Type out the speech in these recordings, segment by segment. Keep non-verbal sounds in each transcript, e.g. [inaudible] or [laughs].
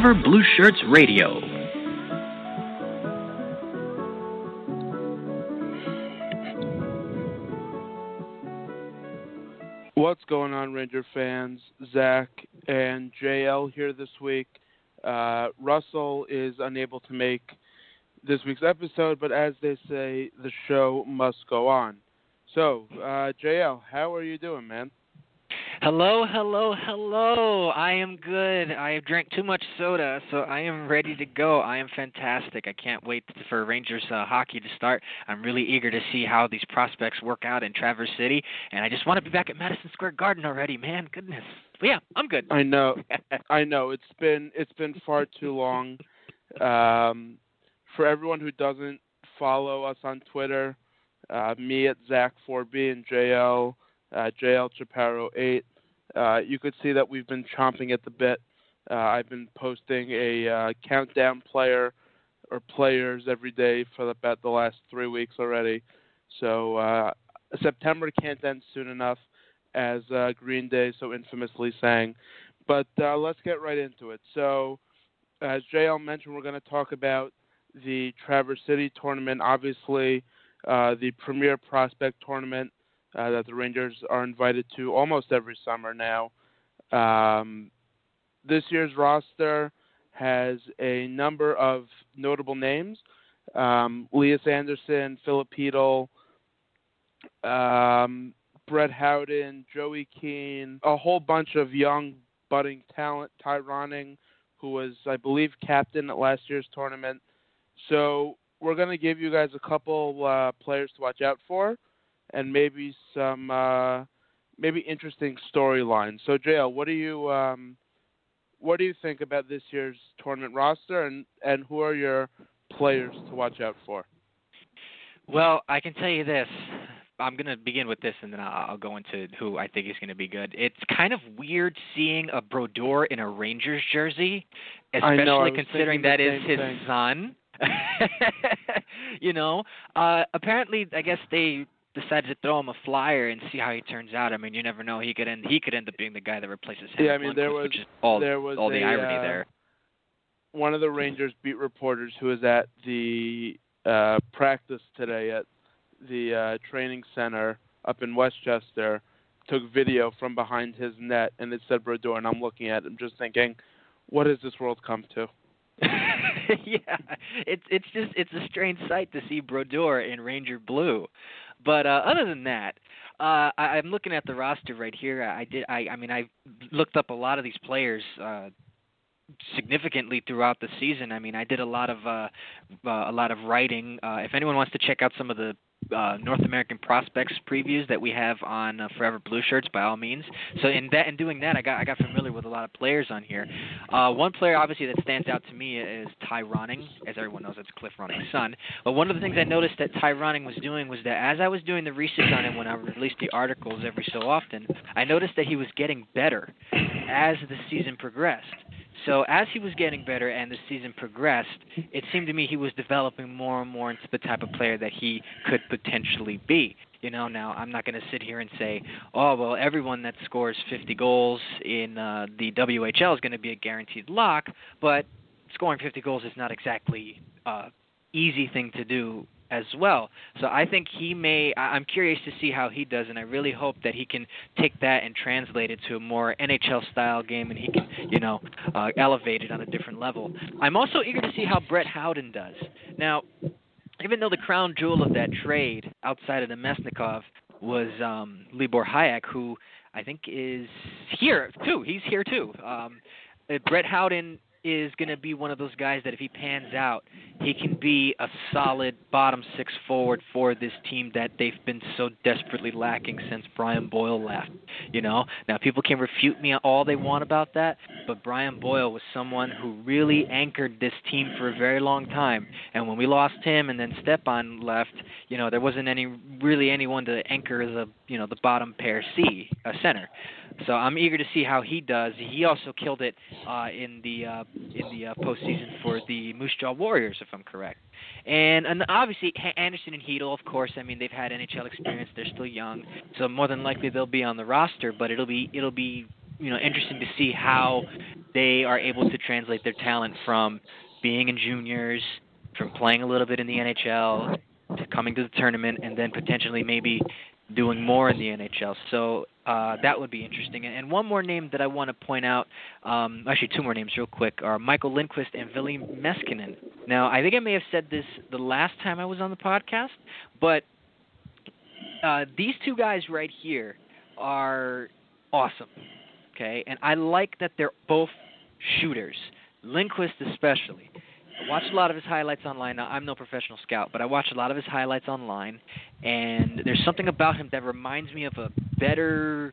Forever Blue Shirts Radio. What's going on, Ranger fans? Zach and JL here this week. Uh, Russell is unable to make this week's episode, but as they say, the show must go on. So, uh, JL, how are you doing, man? Hello, hello, hello. I am good. I have drank too much soda, so I am ready to go. I am fantastic. I can't wait for Rangers uh, hockey to start. I'm really eager to see how these prospects work out in Traverse City, and I just want to be back at Madison Square Garden already, man. Goodness. But yeah, I'm good. I know. [laughs] I know. It's been it's been far too long. Um, for everyone who doesn't follow us on Twitter, uh, me at Zach4B and JL uh, JL Chaparro 8. Uh, you could see that we've been chomping at the bit. Uh, I've been posting a uh, countdown player or players every day for about the last three weeks already. So uh, September can't end soon enough, as uh, Green Day so infamously sang. But let's get right into it. So, as JL mentioned, we're going to talk about the Traverse City tournament. Obviously, the premier prospect tournament uh, that the Rangers are invited to almost every summer now. Um, this year's roster has a number of notable names: um, Lias Andersson, Filip Chytil, um, Brett Howden, Joey Keane, a whole bunch of young budding talent. Ty Ronning, who was, I believe, captain at last year's tournament. So we're going to give you guys a couple uh, players to watch out for and maybe some uh, maybe interesting storylines. So, JL, what do you um, what do you think about this year's tournament roster, and and who are your players to watch out for? Well, I can tell you this. I'm going to begin with this, and then I'll, go into who I think is going to be good. It's kind of weird seeing a Brodeur in a Rangers jersey, especially know, considering that is his thing. son. [laughs] you know, uh, apparently, I guess they decided to throw him a flyer and see how he turns out. I mean, you never know. He could end he could end up being the guy that replaces him. Yeah, I mean, there was which is all there was all the a, irony uh, there. One of the Rangers beat reporters who was at the uh, practice today at the uh, training center up in Westchester took video from behind his net and it said Brodeur and I'm looking at him just thinking, what has this world come to? [laughs] yeah, it's it's just it's a strange sight to see Brodeur in Ranger blue. But uh, other than that, uh, I, I'm looking at the roster right here. I did. I, I mean, I looked up a lot of these players. Uh, significantly throughout the season. I mean, I did a lot of uh, uh, a lot of writing. Uh, if anyone wants to check out some of the uh, North American prospects previews that we have on uh, Forever Blue Shirts, by all means. So in that in doing that, I got I got familiar with a lot of players on here. Uh, one player obviously that stands out to me is Ty Ronning. As everyone knows, that's Cliff Ronning's son. But one of the things I noticed that Ty Ronning was doing was that as I was doing the research on him when I released the articles every so often, I noticed that he was getting better as the season progressed. So as he was getting better and the season progressed, it seemed to me he was developing more and more into the type of player that he could potentially be. You know, now I'm not going to sit here and say, oh well, everyone that scores 50 goals in uh, the WHL is going to be a guaranteed lock, but scoring 50 goals is not exactly uh, easy thing to do as well. So I think he may. I'm curious to see how he does, and I really hope that he can take that and translate it to a more NHL style game, and he can, you know, uh, elevate it on a different level. I'm also eager to see how Brett Howden does. Now, even though the crown jewel of that trade outside of Namestnikov was um, Libor Hajek, who I think is here too. He's here too. Um, uh, Brett Howden is going to be one of those guys that if he pans out, he can be a solid bottom six forward for this team that they've been so desperately lacking since Brian Boyle left. You know, now people can refute me all they want about that, but Brian Boyle was someone who really anchored this team for a very long time. And when we lost him and then Stepan left, you know, there wasn't any really anyone to anchor the you know the bottom pair C uh, center. So I'm eager to see how he does. He also killed it uh, in the uh, in the uh, postseason for the Moose Jaw Warriors, if I'm correct. And, and obviously Andersson and Chytil, of course. I mean, they've had NHL experience. They're still young, so more than likely they'll be on the roster. But it'll be it'll be you know interesting to see how they are able to translate their talent from being in juniors, from playing a little bit in the NHL, to coming to the tournament, and then potentially maybe doing more in the NHL. So uh, that would be interesting. And one more name that I want to point out, um, actually two more names real quick, are Michael Lindquist and Ville Meskanen. Now, I think I may have said this the last time I was on the podcast, but uh, these two guys right here are awesome. Okay, and I like that they're both shooters. Lindquist especially. I watch a lot of his highlights online. Now, I'm no professional scout, but I watch a lot of his highlights online, and there's something about him that reminds me of a better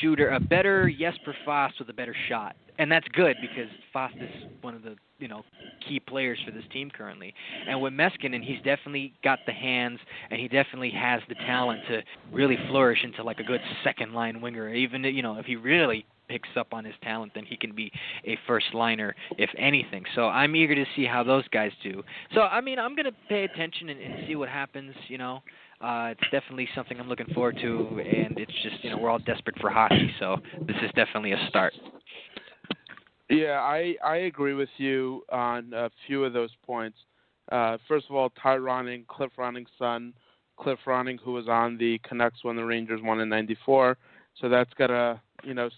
shooter, a better Jesper Fast with a better shot, and that's good because Fast is one of the you know key players for this team currently. And with Meskanen, he's definitely got the hands, and he definitely has the talent to really flourish into like a good second line winger. Even you know if he really picks up on his talent, then he can be a first liner, if anything. So I'm eager to see how those guys do. So I mean, I'm gonna pay attention and, and see what happens. You know, uh, it's definitely something I'm looking forward to, and it's just you know we're all desperate for hockey, so this is definitely a start. Yeah, I I agree with you on a few of those points. Uh, first of all, Ty Ronning, Cliff Ronning's son, Cliff Ronning, who was on the Canucks when the Rangers won in '94. So that's gonna you know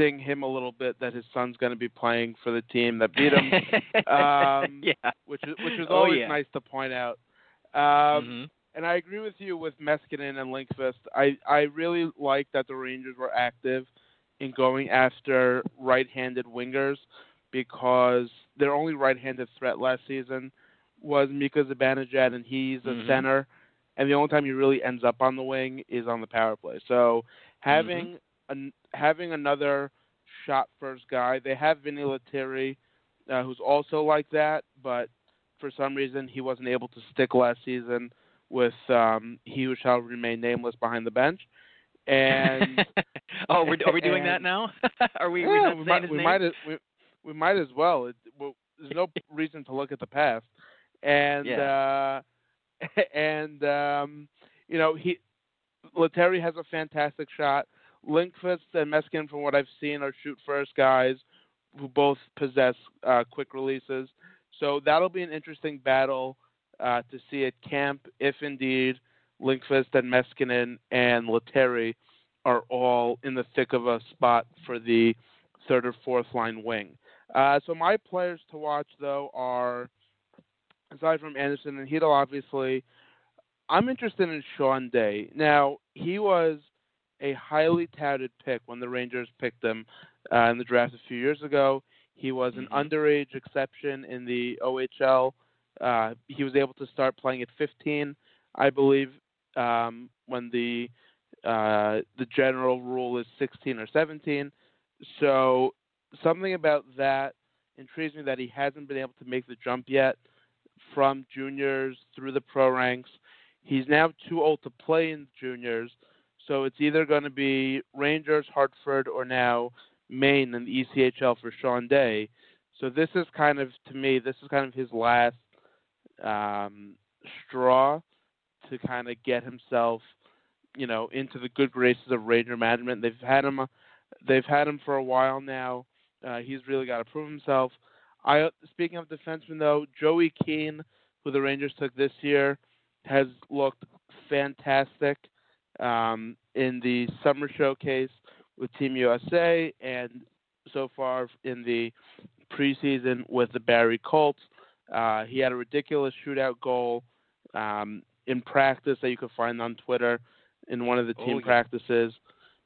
sting him a little bit that his son's going to be playing for the team that beat him. [laughs] um, yeah. Which is which is Oh, always yeah. nice to point out. Um, Mhm. And I agree with you with Meskanen and Lundkvist. I I really like that the Rangers were active in going after right-handed wingers because their only right-handed threat last season was Mika Zibanejad, and he's a Mhm. center. And the only time he really ends up on the wing is on the power play. So having an, having another shot first guy, they have Vinny Lettieri, uh, who's also like that, but for some reason he wasn't able to stick last season with um, he who shall remain nameless behind the bench. And [laughs] oh, we're, are we doing that now? [laughs] are we? yeah, we might we might as, we, we might as well. It, well there's no [laughs] reason to look at the past. And uh and um you know, he Lettieri has a fantastic shot. Lundkvist and Meskin, from what I've seen, are shoot first guys who both possess uh, quick releases. So that'll be an interesting battle uh, to see at camp if indeed Lundkvist and Meskanen and Lettieri are all in the thick of a spot for the third or fourth line wing. Uh, so my players to watch though are aside from Andersson and Chytil, obviously, I'm interested in Sean Day. Now he was a highly touted pick when the Rangers picked him uh, in the draft a few years ago. He was an Mhm. underage exception in the OHL. Uh, he was able to start playing at 15, I believe, um, when the uh, the general rule is 16 or 17. So something about that intrigues me that he hasn't been able to make the jump yet from juniors through the pro ranks. He's now too old to play in juniors, so it's either going to be Rangers, Hartford, or now Maine in the ECHL for Sean Day. So this is kind of, to me, this is kind of his last um, straw to kind of get himself, you know, into the good graces of Ranger management. They've had him, they've had him for a while now. Uh, he's really got to prove himself. I speaking of defensemen though, Joey Keane, who the Rangers took this year, has looked fantastic um, in the summer showcase with Team USA and so far in the preseason with the Barrie Colts. Uh, he had a ridiculous shootout goal um, in practice that you could find on Twitter in one of the team Oh, yeah. practices.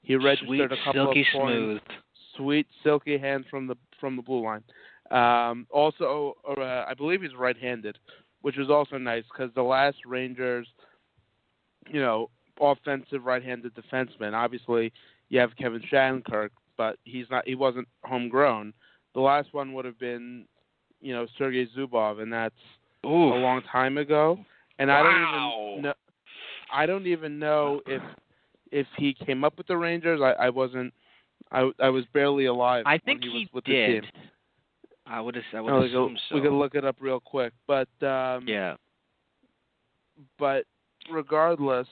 He registered Sweet, a couple silky of points smooth. sweet silky hands from the from the blue line. Um, also, uh, I believe he's right-handed, which is also nice because the last Rangers, you know, offensive right-handed defenseman. Obviously, you have Kevin Shattenkirk, but he's not. He wasn't homegrown. The last one would have been, you know, Sergei Zubov, and that's Ooh. a long time ago. And I don't even know. I don't even know if if he came up with the Rangers. I, I wasn't. I I was barely alive. I think he, he did. I would I would Oh, assume so. we could look it up real quick, but um, yeah. but regardless,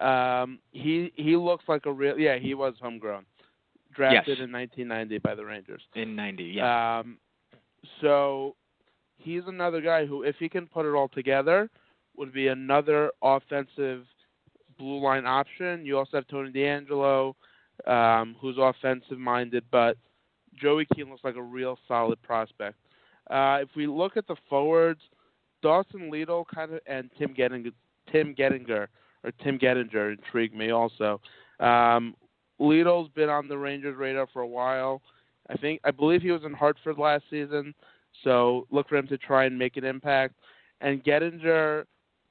um, he he looks like a real. Yeah, he was homegrown. drafted Yes. in 1990 by the Rangers. In '90, yeah. Um, so he's another guy who, if he can put it all together, would be another offensive blue line option. You also have Tony DeAngelo, um, who's offensive minded, but Joey Keane looks like a real solid prospect. Uh, if we look at the forwards, Dawson Leedahl kind of and Tim Gettinger, Tim Gettinger or Tim Gettinger intrigued me also. Um, Leedahl's been on the Rangers radar for a while. I think I believe he was in Hartford last season, so look for him to try and make an impact. And Gettinger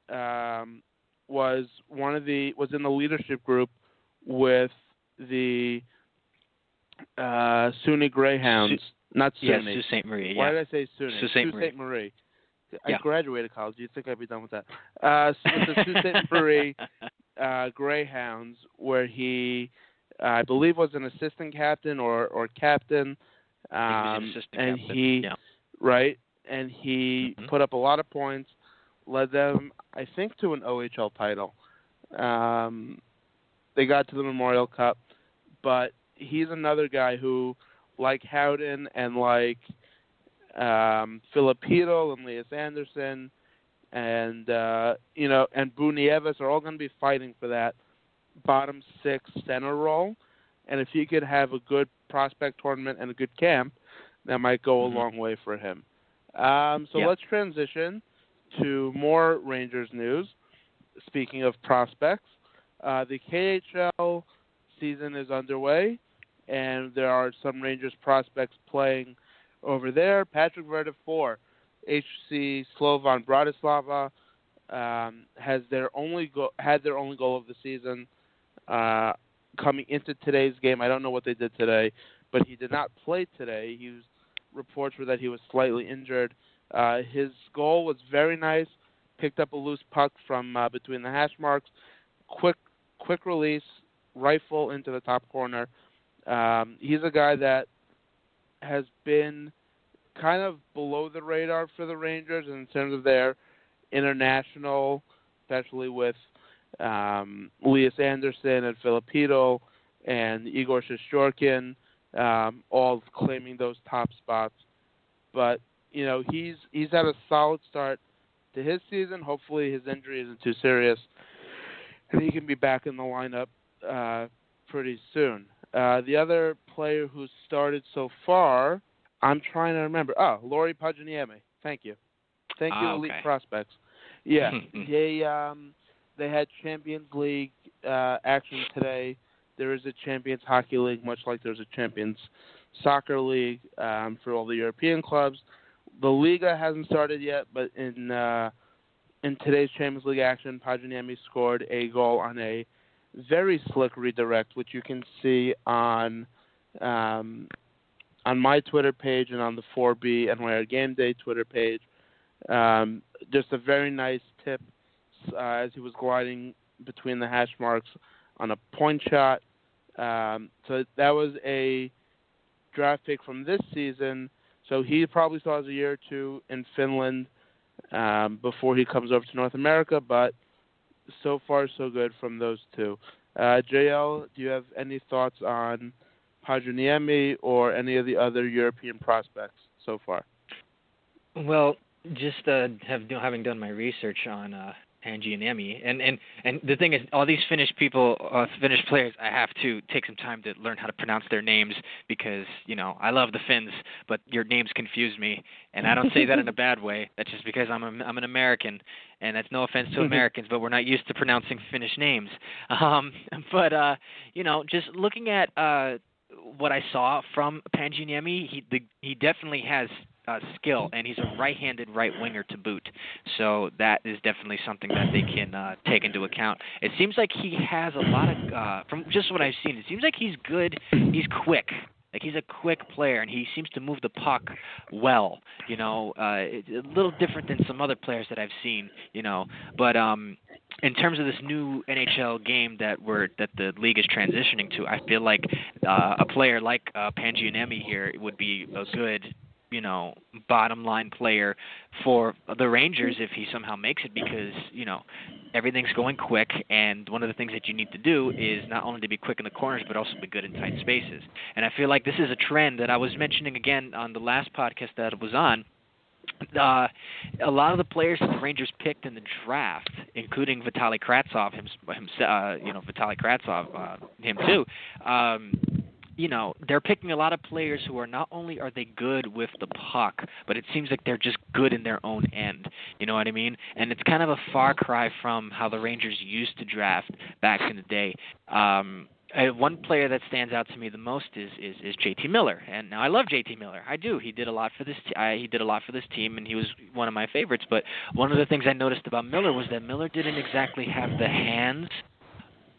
um, was one of the was in the leadership group with the uh, SUNY Greyhounds, not yes, SUNY. Sault Ste. Marie. Why Yeah. did I say SUNY? Ste. Marie. Marie. I Yeah. graduated college. You'd think I'd be done with that. Uh, so with the Sault Ste. Marie uh, Greyhounds, where he, uh, I believe, was an assistant captain or or captain, He um, assistant and captain, he yeah. right, and he Mhm. put up a lot of points, led them, I think, to an OHL title. Um, they got to the Memorial Cup, but he's another guy who, like Howden and like um, Filipino and Elias Andersson, and uh, you know, and Boo Nieves are all going to be fighting for that bottom six center role. And if he could have a good prospect tournament and a good camp, that might go a long way for him. Um, so let's transition to more Rangers news. Speaking of prospects, uh, the KHL season is underway, and there are some Rangers prospects playing over there. Patrick Verda for HC Slovan Bratislava um, has their only go- had their only goal of the season uh, coming into today's game. I don't know what they did today, but he did not play today. He was reports were that he was slightly injured. Uh, his goal was very nice. Picked up a loose puck from uh, between the hash marks. Quick, quick release, rifle into the top corner. Um, he's a guy that has been kind of below the radar for the Rangers in terms of their international, especially with um, Elias Andersson and Filipino and Igor Shesterkin, um, all claiming those top spots. But you know he's he's had a solid start to his season. Hopefully his injury isn't too serious, and he can be back in the lineup uh, pretty soon. Uh, the other player who started so far, I'm trying to remember. Oh, Lauri Pajuniemi. Thank you. Thank you, Ah, Elite okay. Prospects. Yeah, [laughs] they um they had Champions League uh, action today. There is a Champions Hockey League, much like there's a Champions Soccer League um, for all the European clubs. The Liga hasn't started yet, but in uh, in today's Champions League action, Pajuniemi scored a goal on a very slick redirect, which you can see on um, on my Twitter page and on the 4B NYR Game Day Twitter page. Um, just a very nice tip uh, as he was gliding between the hash marks on a point shot. Um, so that was a draft pick from this season. So he probably has a year or two in Finland um, before he comes over to North America. But so far, so good from those two. Uh, JL, do you have any thoughts on Pajuniemi or any of the other European prospects so far? Well, just uh, have having done my research on uh, Pangianemi, and and and the thing is, all these Finnish people, uh, Finnish players, I have to take some time to learn how to pronounce their names because you know I love the Finns, but your names confuse me, and I don't say that in a [laughs] bad way. That's just because I'm a, I'm an American, and that's no offense to Americans, but we're not used to pronouncing Finnish names. [laughs] Um, but uh, you know, just looking at uh, what I saw from Pangianemi, he the, he definitely has uh, skill, and he's a right-handed right winger to boot. So that is definitely something that they can uh, take into account. It seems like he has a lot of, uh, from just what I've seen, it seems like he's good. He's quick. Like he's a quick player, and he seems to move the puck well. You know, uh, it's a little different than some other players that I've seen. You know, but um, in terms of this new NHL game that we're that the league is transitioning to, I feel like uh, a player like uh, Pangianemi here would be a good you know bottom line player for the Rangers if he somehow makes it because you know everything's going quick, and one of the things that you need to do is not only to be quick in the corners, but also be good in tight spaces. And I feel like this is a trend that I was mentioning again on the last podcast that I was on. Uh, a lot of the players that the Rangers picked in the draft, including Vitali Kravtsov, him, him uh, you know, Vitali Kravtsov, uh, him too. Um, you know, they're picking a lot of players who are not only are they good with the puck, but it seems like they're just good in their own end. You know what I mean? And it's kind of a far cry from how the Rangers used to draft back in the day. Um, uh, one player that stands out to me the most is, is is JT Miller, and now I love JT Miller. I do. He did a lot for this. T- I, he did a lot for this team, and he was one of my favorites. But one of the things I noticed about Miller was that Miller didn't exactly have the hands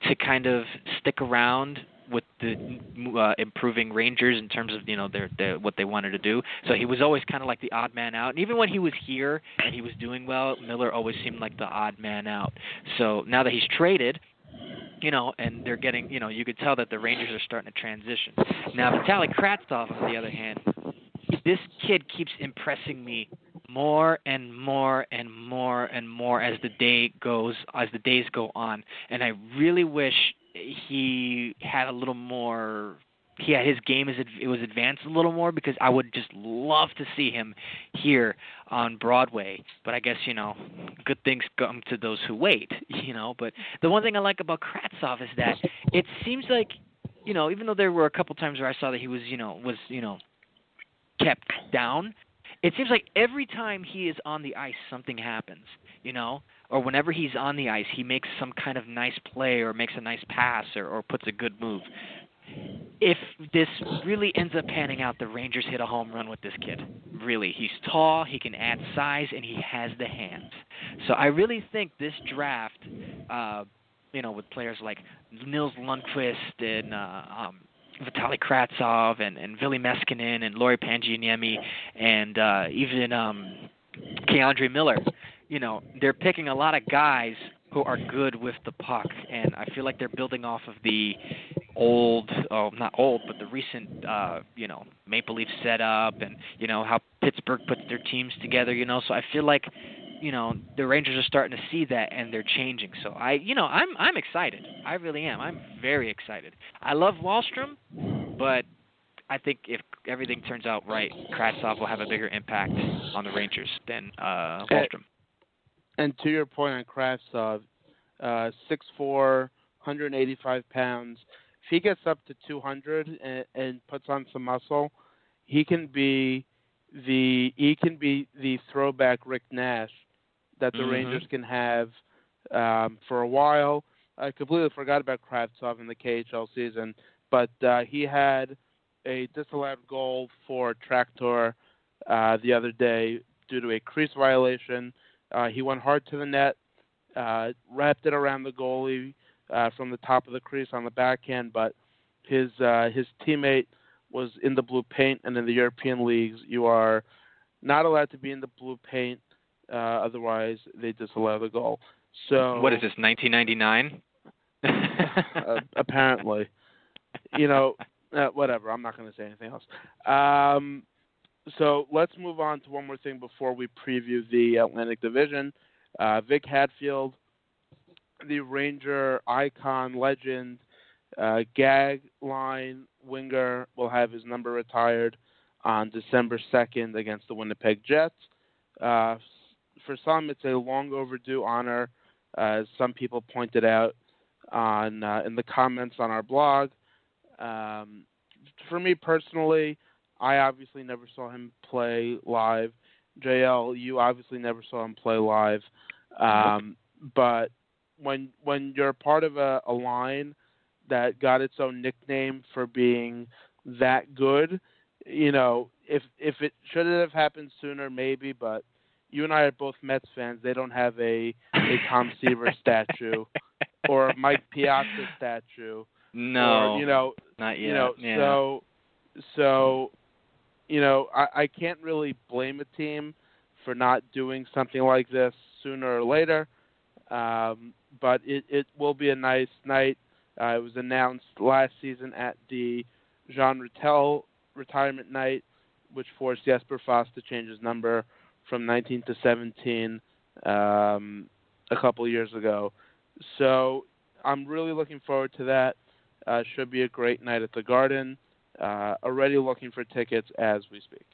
to kind of stick around with the uh, improving Rangers in terms of you know their, their what they wanted to do. So he was always kind of like the odd man out. And even when he was here and he was doing well, Miller always seemed like the odd man out. So now that he's traded, you know, and they're getting, you know, you could tell that the Rangers are starting to transition. Now, Vitaly Kravtsov, on the other hand, this kid keeps impressing me more and more and more and more as the day goes as the days go on and i really wish he had a little more he had his game is it was advanced a little more because I would just love to see him here on Broadway. But I guess you know, good things come to those who wait. [laughs] You know, but the one thing I like about Kravtsov is that it seems like you know, even though there were a couple times where I saw that he was you know was you know kept down, it seems like every time he is on the ice, something happens. You know, or whenever he's on the ice, he makes some kind of nice play or makes a nice pass or, or puts a good move. If this really ends up panning out, the Rangers hit a home run with this kid. Really, he's tall, he can add size, and he has the hands. So I really think this draft, uh, you know, with players like Nils Lundkvist and uh, um, Vitaly Kravtsov and, and Ville Meskanen and Lauri Panginiemi and uh, even um, K'Andre Miller, you know, they're picking a lot of guys who are good with the puck, and I feel like they're building off of the old, oh, not old, but the recent, uh, you know, Maple Leaf setup, and you know how Pittsburgh puts their teams together. You know, so I feel like, you know, the Rangers are starting to see that, and they're changing. So I, you know, I'm I'm excited. I really am. I'm very excited. I love Wahlstrom, but I think if everything turns out right, Kravtsov will have a bigger impact on the Rangers than uh, Wahlstrom. And to your point on Kravtsov, uh, 6'4", 185 pounds. If he gets up to 200 and, and puts on some muscle, he can be the he can be the throwback Rick Nash that the mm-hmm. Rangers can have um, for a while. I completely forgot about Kravtsov in the KHL season, but uh, he had a disallowed goal for Tractor uh, the other day due to a crease violation. Uh, he went hard to the net, uh, wrapped it around the goalie uh, from the top of the crease on the backhand, but his uh, his teammate was in the blue paint, and in the European leagues, you are not allowed to be in the blue paint, uh, otherwise they disallow the goal. So what is this, 1999? uh, [laughs] apparently, you know, uh, whatever. I'm not going to say anything else. Um, so let's move on to one more thing before we preview the Atlantic Division. Uh, Vic Hadfield, the Ranger icon, legend, uh, gag line winger, will have his number retired on December 2nd against the Winnipeg Jets. Uh, for some, it's a long overdue honor, as some people pointed out on uh, in the comments on our blog. Um, for me personally, I obviously never saw him play live. JL, you obviously never saw him play live. Um, but when when you're part of a, a line that got its own nickname for being that good, you know, if if it should have happened sooner, maybe. But you and I are both Mets fans. They don't have a a Tom Seaver [laughs] statue or a Mike Piazza statue. No, or, you know, not yet. You know, yeah. so so you know, I, I can't really blame a team for not doing something like this sooner or later. Um, but it, it will be a nice night. Uh, it was announced last season at the Jean Ratelle retirement night, which forced Jesper Fast to change his number from 19 to 17. Um, a couple years ago. So I'm really looking forward to that. Uh, should be a great night at the Garden. Uh, already looking for tickets as we speak.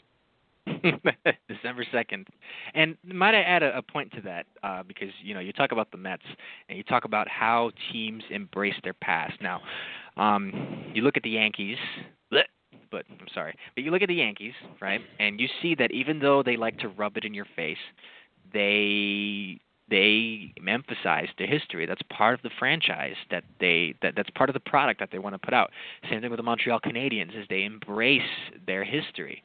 [laughs] December second, and might I add a, a point to that uh, because you know you talk about the Mets and you talk about how teams embrace their past. Now, um, you look at the Yankees, but I'm sorry, but you look at the Yankees, right, and you see that even though they like to rub it in your face, they they emphasize their history. That's part of the franchise that they that that's part of the product that they want to put out. Same thing with the Montreal Canadiens is they embrace their history.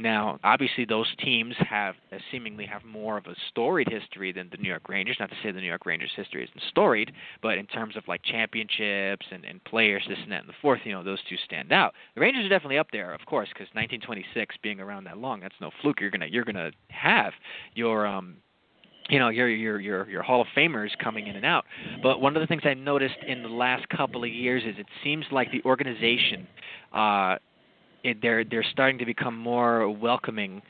Now, obviously, those teams have uh, seemingly have more of a storied history than the New York Rangers. Not to say the New York Rangers' history isn't storied, but in terms of like championships and, and players, this and that, and the fourth, you know, those two stand out. The Rangers are definitely up there, of course, because 1926 being around that long, that's no fluke. You're gonna you're gonna have your um you know your your your your Hall of Famers coming in and out. But one of the things I've noticed in the last couple of years is it seems like the organization uh, it, they're they're starting to become more welcoming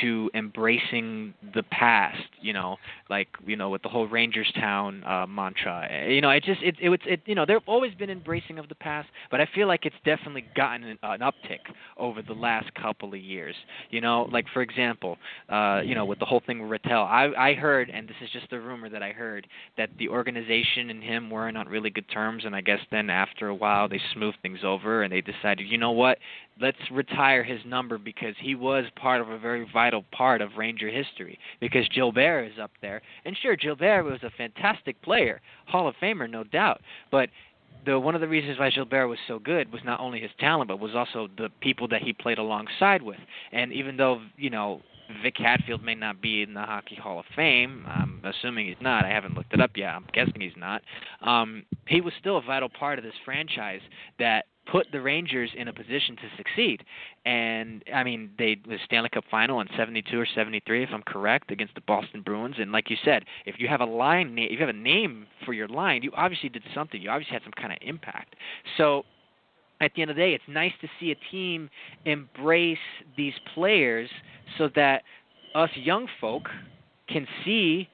to embracing the past you know like you know with the whole rangerstown uh mantra. You know it just it it, it you know they've always been embracing of the past but i feel like it's definitely gotten an, an uptick over the last couple of years. You know like for example uh you know with the whole thing with Ratelle i i heard and this is just a rumor that i heard that the organization and him weren't on really good terms and i guess then after a while they smoothed things over and they decided you know what let's retire his number because he was part of a very vital part of Ranger history. Because Gilbert is up there, and sure, Gilbert was a fantastic player, Hall of Famer, no doubt. But the one of the reasons why Gilbert was so good was not only his talent, but was also the people that he played alongside with. And even though you know Vic Hadfield may not be in the Hockey Hall of Fame. I'm assuming he's not. I haven't looked it up yet. I'm guessing he's not. Um, he was still a vital part of this franchise that put the Rangers in a position to succeed. And I mean, they the Stanley Cup final in 72 or 73 if I'm correct against the Boston Bruins and like you said, if you have a line if you have a name for your line, you obviously did something. You obviously had some kind of impact. So at the end of the day, it's nice to see a team embrace these players so that us young folk can see,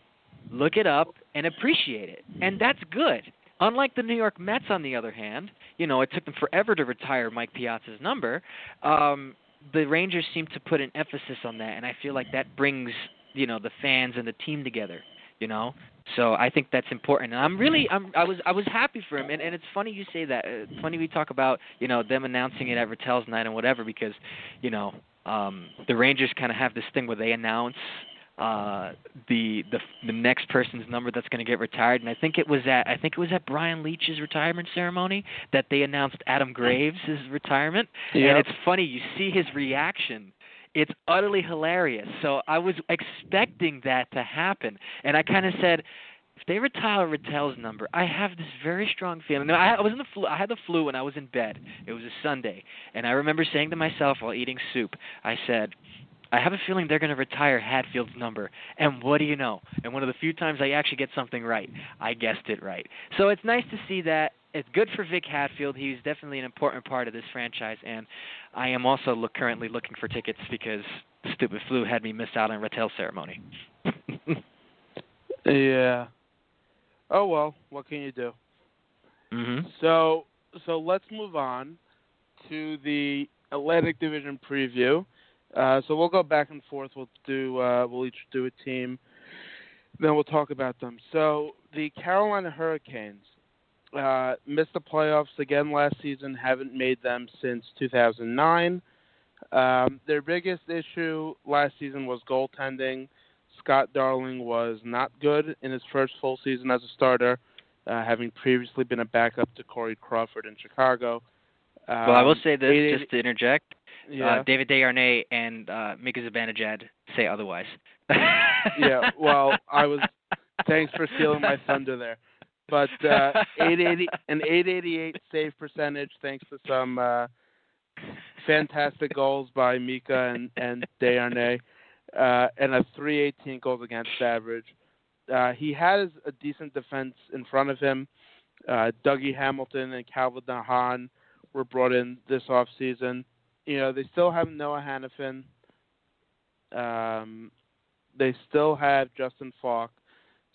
look it up, and appreciate it. And that's good. Unlike the New York Mets, on the other hand, you know, it took them forever to retire Mike Piazza's number. Um, the Rangers seem to put an emphasis on that, and I feel like that brings you know the fans and the team together. You know, so I think that's important. And I'm really, I'm, I was, I was happy for him. And, and it's funny you say that. It's funny we talk about you know them announcing it at Ratelle's night and whatever because, you know, um, the Rangers kind of have this thing where they announce uh, the the the next person's number that's going to get retired, and I think it was at I think it was at Brian Leetch's retirement ceremony that they announced Adam Graves' retirement. Yep. And it's funny you see his reaction. It's utterly hilarious. So I was expecting that to happen, and I kind of said, if they retire Ratelle's number, I have this very strong feeling. Now, I, I was in the flu. I had the flu when I was in bed. It was a Sunday, and I remember saying to myself while eating soup, I said, I have a feeling they're going to retire Hadfield's number. And what do you know? And one of the few times I actually get something right, I guessed it right. So it's nice to see that. It's good for Vic Hadfield. He's definitely an important part of this franchise. And I am also look, currently looking for tickets because stupid flu had me miss out on Ratelle ceremony. [laughs] yeah. Oh well, what can you do? Mm-hmm. So so let's move on to the Atlantic Division preview. Uh, so we'll go back and forth. We'll do uh, we'll each do a team, then we'll talk about them. So the Carolina Hurricanes uh, missed the playoffs again last season. Haven't made them since 2009. Um, their biggest issue last season was goaltending. Scott Darling was not good in his first full season as a starter, uh, having previously been a backup to Corey Crawford in Chicago. Um, well, I will say this, it- just to interject. yeah. Uh, David Desharnais and uh, Mika Zibanejad say otherwise. [laughs] yeah, well, I was. Thanks for stealing my thunder there. But uh, 880 an 888 save percentage, thanks to some uh, fantastic goals by Mika and and Desharnais, uh, and a 318 goals against average. Uh, he has a decent defense in front of him. Uh, Dougie Hamilton and Calvin de Haan were brought in this off season. You know, they still have Noah Hanifin. Um, they still have Justin Faulk.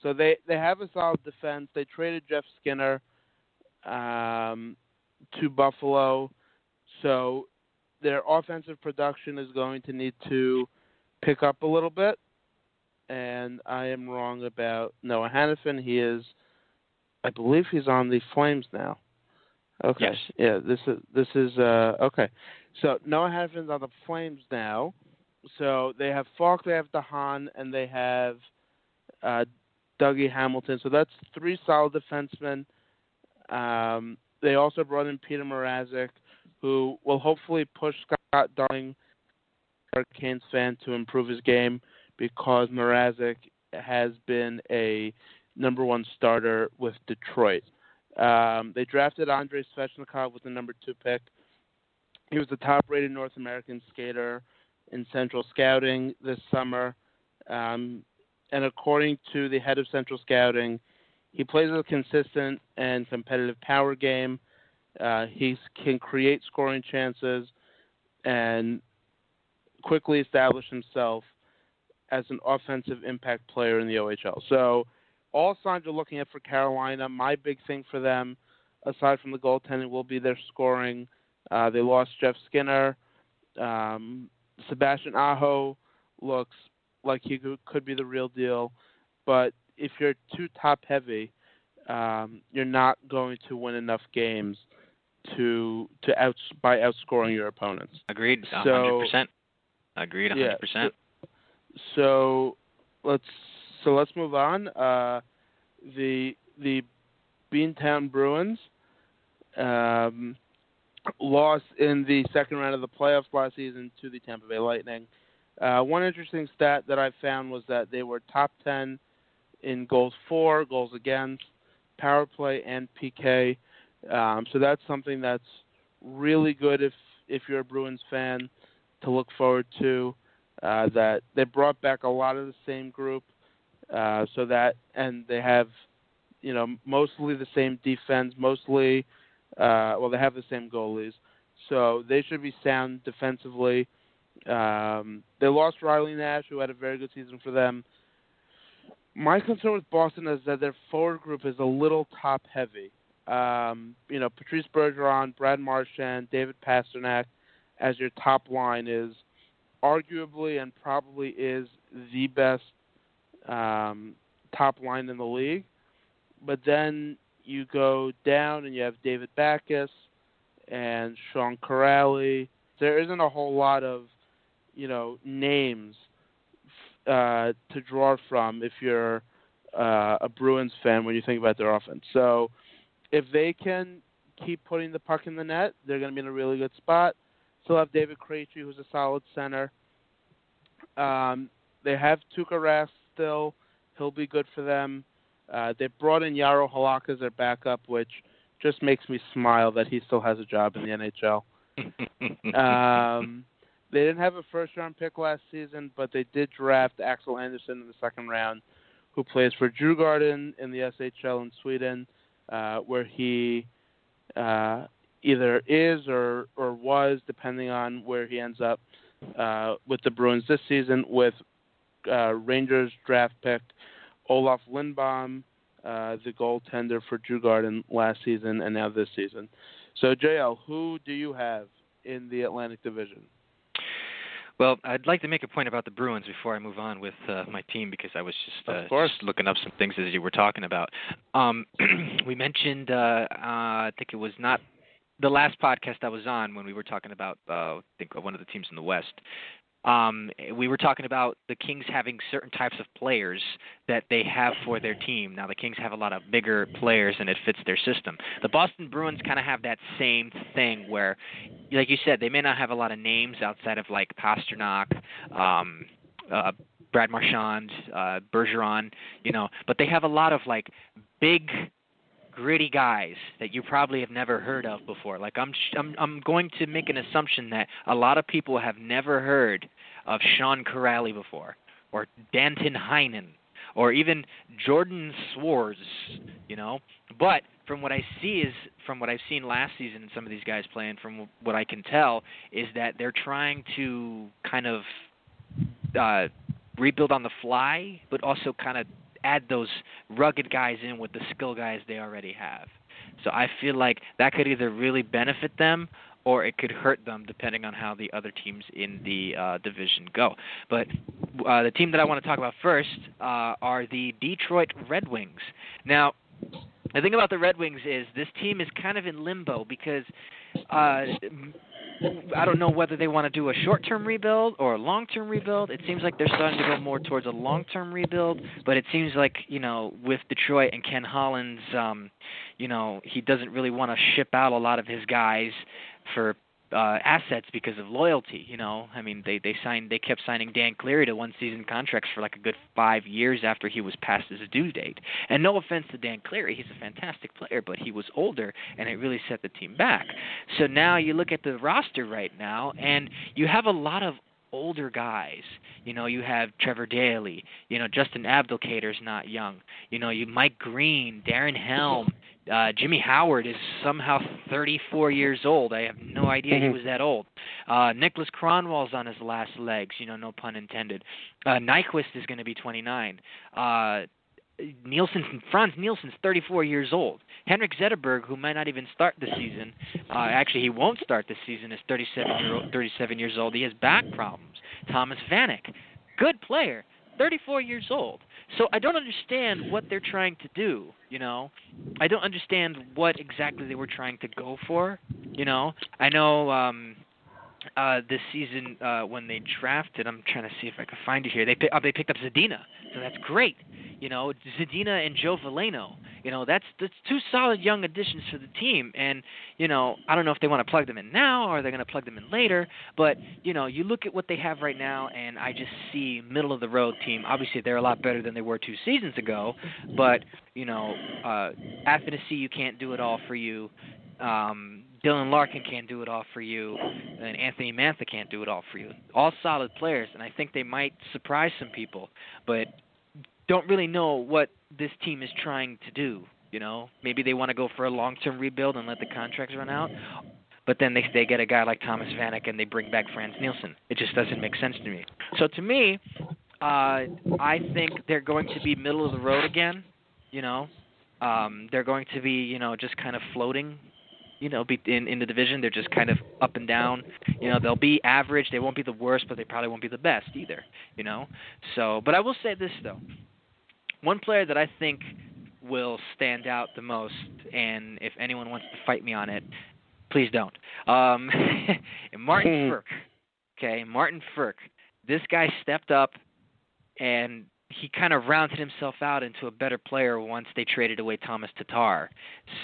So they they have a solid defense. They traded Jeff Skinner um, to Buffalo, so their offensive production is going to need to pick up a little bit. And I am wrong about Noah Hanifin. He is, I believe, he's on the Flames now. Okay. Yes. Yeah. This is this is uh okay. So Noah Hanifin's on the Flames now. So they have Faulk, they have DeHaan, and they have uh, Dougie Hamilton. So that's three solid defensemen. Um, they also brought in Peter Mrazek, who will hopefully push Scott Darling, Hurricanes fan, to improve his game because Mrazek has been a number one starter with Detroit. Um, they drafted Andrei Svechnikov with the number two pick. He was the top-rated North American skater in Central Scouting this summer. Um, and according to the head of Central Scouting, he plays a consistent and competitive power game. Uh, he can create scoring chances and quickly establish himself as an offensive impact player in the OHL. So, all signs are looking at for Carolina. My big thing for them, aside from the goaltending, will be their scoring. Uh, they lost Jeff Skinner. Um, Sebastian Aho looks like he could be the real deal, but if you're too top heavy, um, you're not going to win enough games to to out by outscoring your opponents. Agreed. So- 100%. Agreed. 100%. Yeah, so, so let's so let's move on. Uh, the the Beantown Bruins um, lost in the second round of the playoffs last season to the Tampa Bay Lightning. Uh, one interesting stat that I found was that they were top 10 in goals for, goals against, power play, and PK. Um, so that's something that's really good if if you're a Bruins fan to look forward to. Uh, that they brought back a lot of the same group, uh, so that and they have, you know, mostly the same defense, mostly, uh, well, they have the same goalies, so they should be sound defensively. Um, they lost Riley Nash, who had a very good season for them. My concern with Boston is that their forward group is a little top heavy. Um, you know, Patrice Bergeron, Brad Marchand, David Pastrnak as your top line is arguably and probably is the best um, top line in the league. But then you go down and you have David Backes and Sean Kuraly. There isn't a whole lot of, you know, names uh, to draw from if you're uh, a Bruins fan when you think about their offense. So if they can keep putting the puck in the net, they're going to be in a really good spot. Still have David Krejci, who's a solid center. Um, they have Tuukka Rask still. He'll be good for them. Uh, they brought in Jaro Halak as their backup, which just makes me smile that he still has a job in the NHL. [laughs] um, they didn't have a first round pick last season, but they did draft Axel Andersson in the second round, who plays for Djurgården in the SHL in Sweden, uh, where he uh, either is or or was, depending on where he ends up uh, with the Bruins this season, with uh, Rangers draft pick Olof Lindbom, uh, the goaltender for Djurgården last season and now this season. So JL, who do you have in the Atlantic Division? Well, I'd like to make a point about the Bruins before I move on with uh, my team because I was just, uh, Of course. just looking up some things as you were talking about. Um, [clears throat] we mentioned, uh, uh, I think it was not the last podcast I was on when we were talking about, uh, I think one of the teams in the West. Um, we were talking about the Kings having certain types of players that they have for their team. Now the Kings have a lot of bigger players and it fits their system. The Boston Bruins kind of have that same thing where, like you said, they may not have a lot of names outside of like Pastrnak, um, uh, Brad Marchand, uh, Bergeron, you know, but they have a lot of like big gritty guys that you probably have never heard of before. Like I'm I'm I'm going to make an assumption that a lot of people have never heard of Sean Kuraly before or Danton Heinen or even Jordan Szwarz, you know. But from what I see is from what I've seen last season some of these guys playing from what I can tell is that they're trying to kind of uh rebuild on the fly but also kind of add those rugged guys in with the skill guys they already have. So I feel like that could either really benefit them or it could hurt them depending on how the other teams in the uh, division go. But uh, the team that I want to talk about first uh, are the Detroit Red Wings. Now, the thing about the Red Wings is this team is kind of in limbo because uh, I don't know whether they want to do a short-term rebuild or a long-term rebuild. It seems like they're starting to go more towards a long-term rebuild, but it seems like you know with Detroit and Ken Holland's, um, you know, he doesn't really want to ship out a lot of his guys for uh, assets because of loyalty. You know, I mean, they they signed, they kept signing Dan Cleary to one season contracts for like a good five years after he was past his due date. And no offense to Dan Cleary, he's a fantastic player, but he was older, and it really set the team back. So now you look at the roster right now, and you have a lot of older guys. You know, you have Trevor Daley. You know, Justin Abdelkader's not young. You know, you Mike Green, Darren Helm. Uh, Jimmy Howard is somehow 34 years old. I have no idea he was that old. Uh, Niklas Kronwall's on his last legs. You know, no pun intended. Uh, Nyquist is going to be 29. Uh, Nielsen, Frans Nielsen's 34 years old. Henrik Zetterberg, who might not even start the season, uh, actually he won't start this season, is 37 year old, 37 years old. He has back problems. Thomas Vanek, good player, 34 years old. So I don't understand what they're trying to do. You know, I don't understand what exactly they were trying to go for. You know, I know um, uh, this season uh, when they drafted. I'm trying to see if I can find it here. They uh, they picked up Zadina, so that's great. You know, Zadina and Joe Veleno. You know, that's that's two solid young additions for the team. And you know, I don't know if they want to plug them in now or they're going to plug them in later. But you know, you look at what they have right now, and I just see middle of the road team. Obviously, they're a lot better than they were two seasons ago. But you know, uh, you can't do it all for you. Um, Dylan Larkin can't do it all for you, and Anthony Mantha can't do it all for you. All solid players, and I think they might surprise some people. But don't really know what this team is trying to do. You know, maybe they want to go for a long-term rebuild and let the contracts run out, but then they they get a guy like Thomas Vanek and they bring back Frans Nielsen. It just doesn't make sense to me. So to me, uh, I think they're going to be middle of the road again. You know, um, they're going to be you know just kind of floating. You know, be in in the division. They're just kind of up and down. You know, they'll be average. They won't be the worst, but they probably won't be the best either. You know, so but I will say this though one player that I think will stand out the most, and if anyone wants to fight me on it, please don't. Um, [laughs] Martin hmm. Frk. Okay, Martin Frk. This guy stepped up and he kind of rounded himself out into a better player once they traded away Thomas Tatar.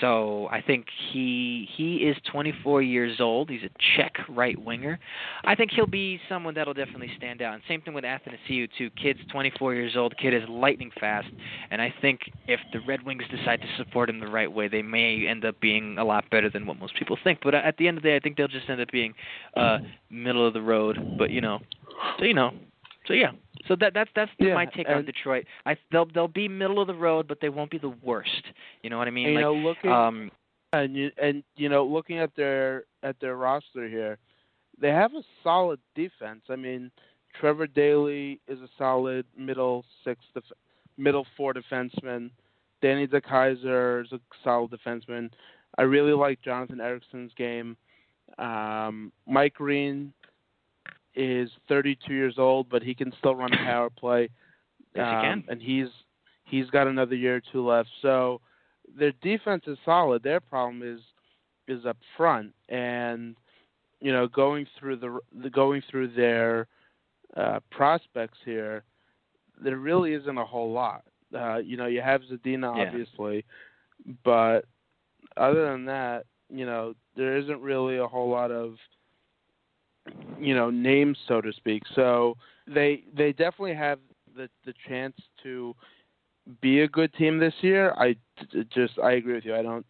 So I think he he is 24 years old. He's a Czech right winger. I think he'll be someone that'll definitely stand out. And same thing with Athanasiou too. Kid's 24 years old. Kid is lightning fast, and I think if the Red Wings decide to support him the right way, they may end up being a lot better than what most people think. But at the end of the day, I think they'll just end up being uh middle of the road. But you know, so you know, so yeah. So that that's that's yeah, my take on Detroit. I they'll they'll be middle of the road, but they won't be the worst. You know what I mean? And, like, you know, looking um, and you and you know looking at their at their roster here, they have a solid defense. I mean, Trevor Daley is a solid middle six, def- middle four defenseman. Danny DeKeyser is a solid defenseman. I really like Jonathan Ericsson's game. Um, Mike Green is 32 years old, but he can still run a power play. Yes, um, he can. And he's he's got another year or two left. So their defense is solid. Their problem is is up front, and you know going through the, the going through their uh, prospects here, there really isn't a whole lot. Uh, you know, you have Zadina yeah. obviously, but other than that, you know, there isn't really a whole lot of you know names so to speak. So they they definitely have the the chance to be a good team this year. I just I agree with you. I don't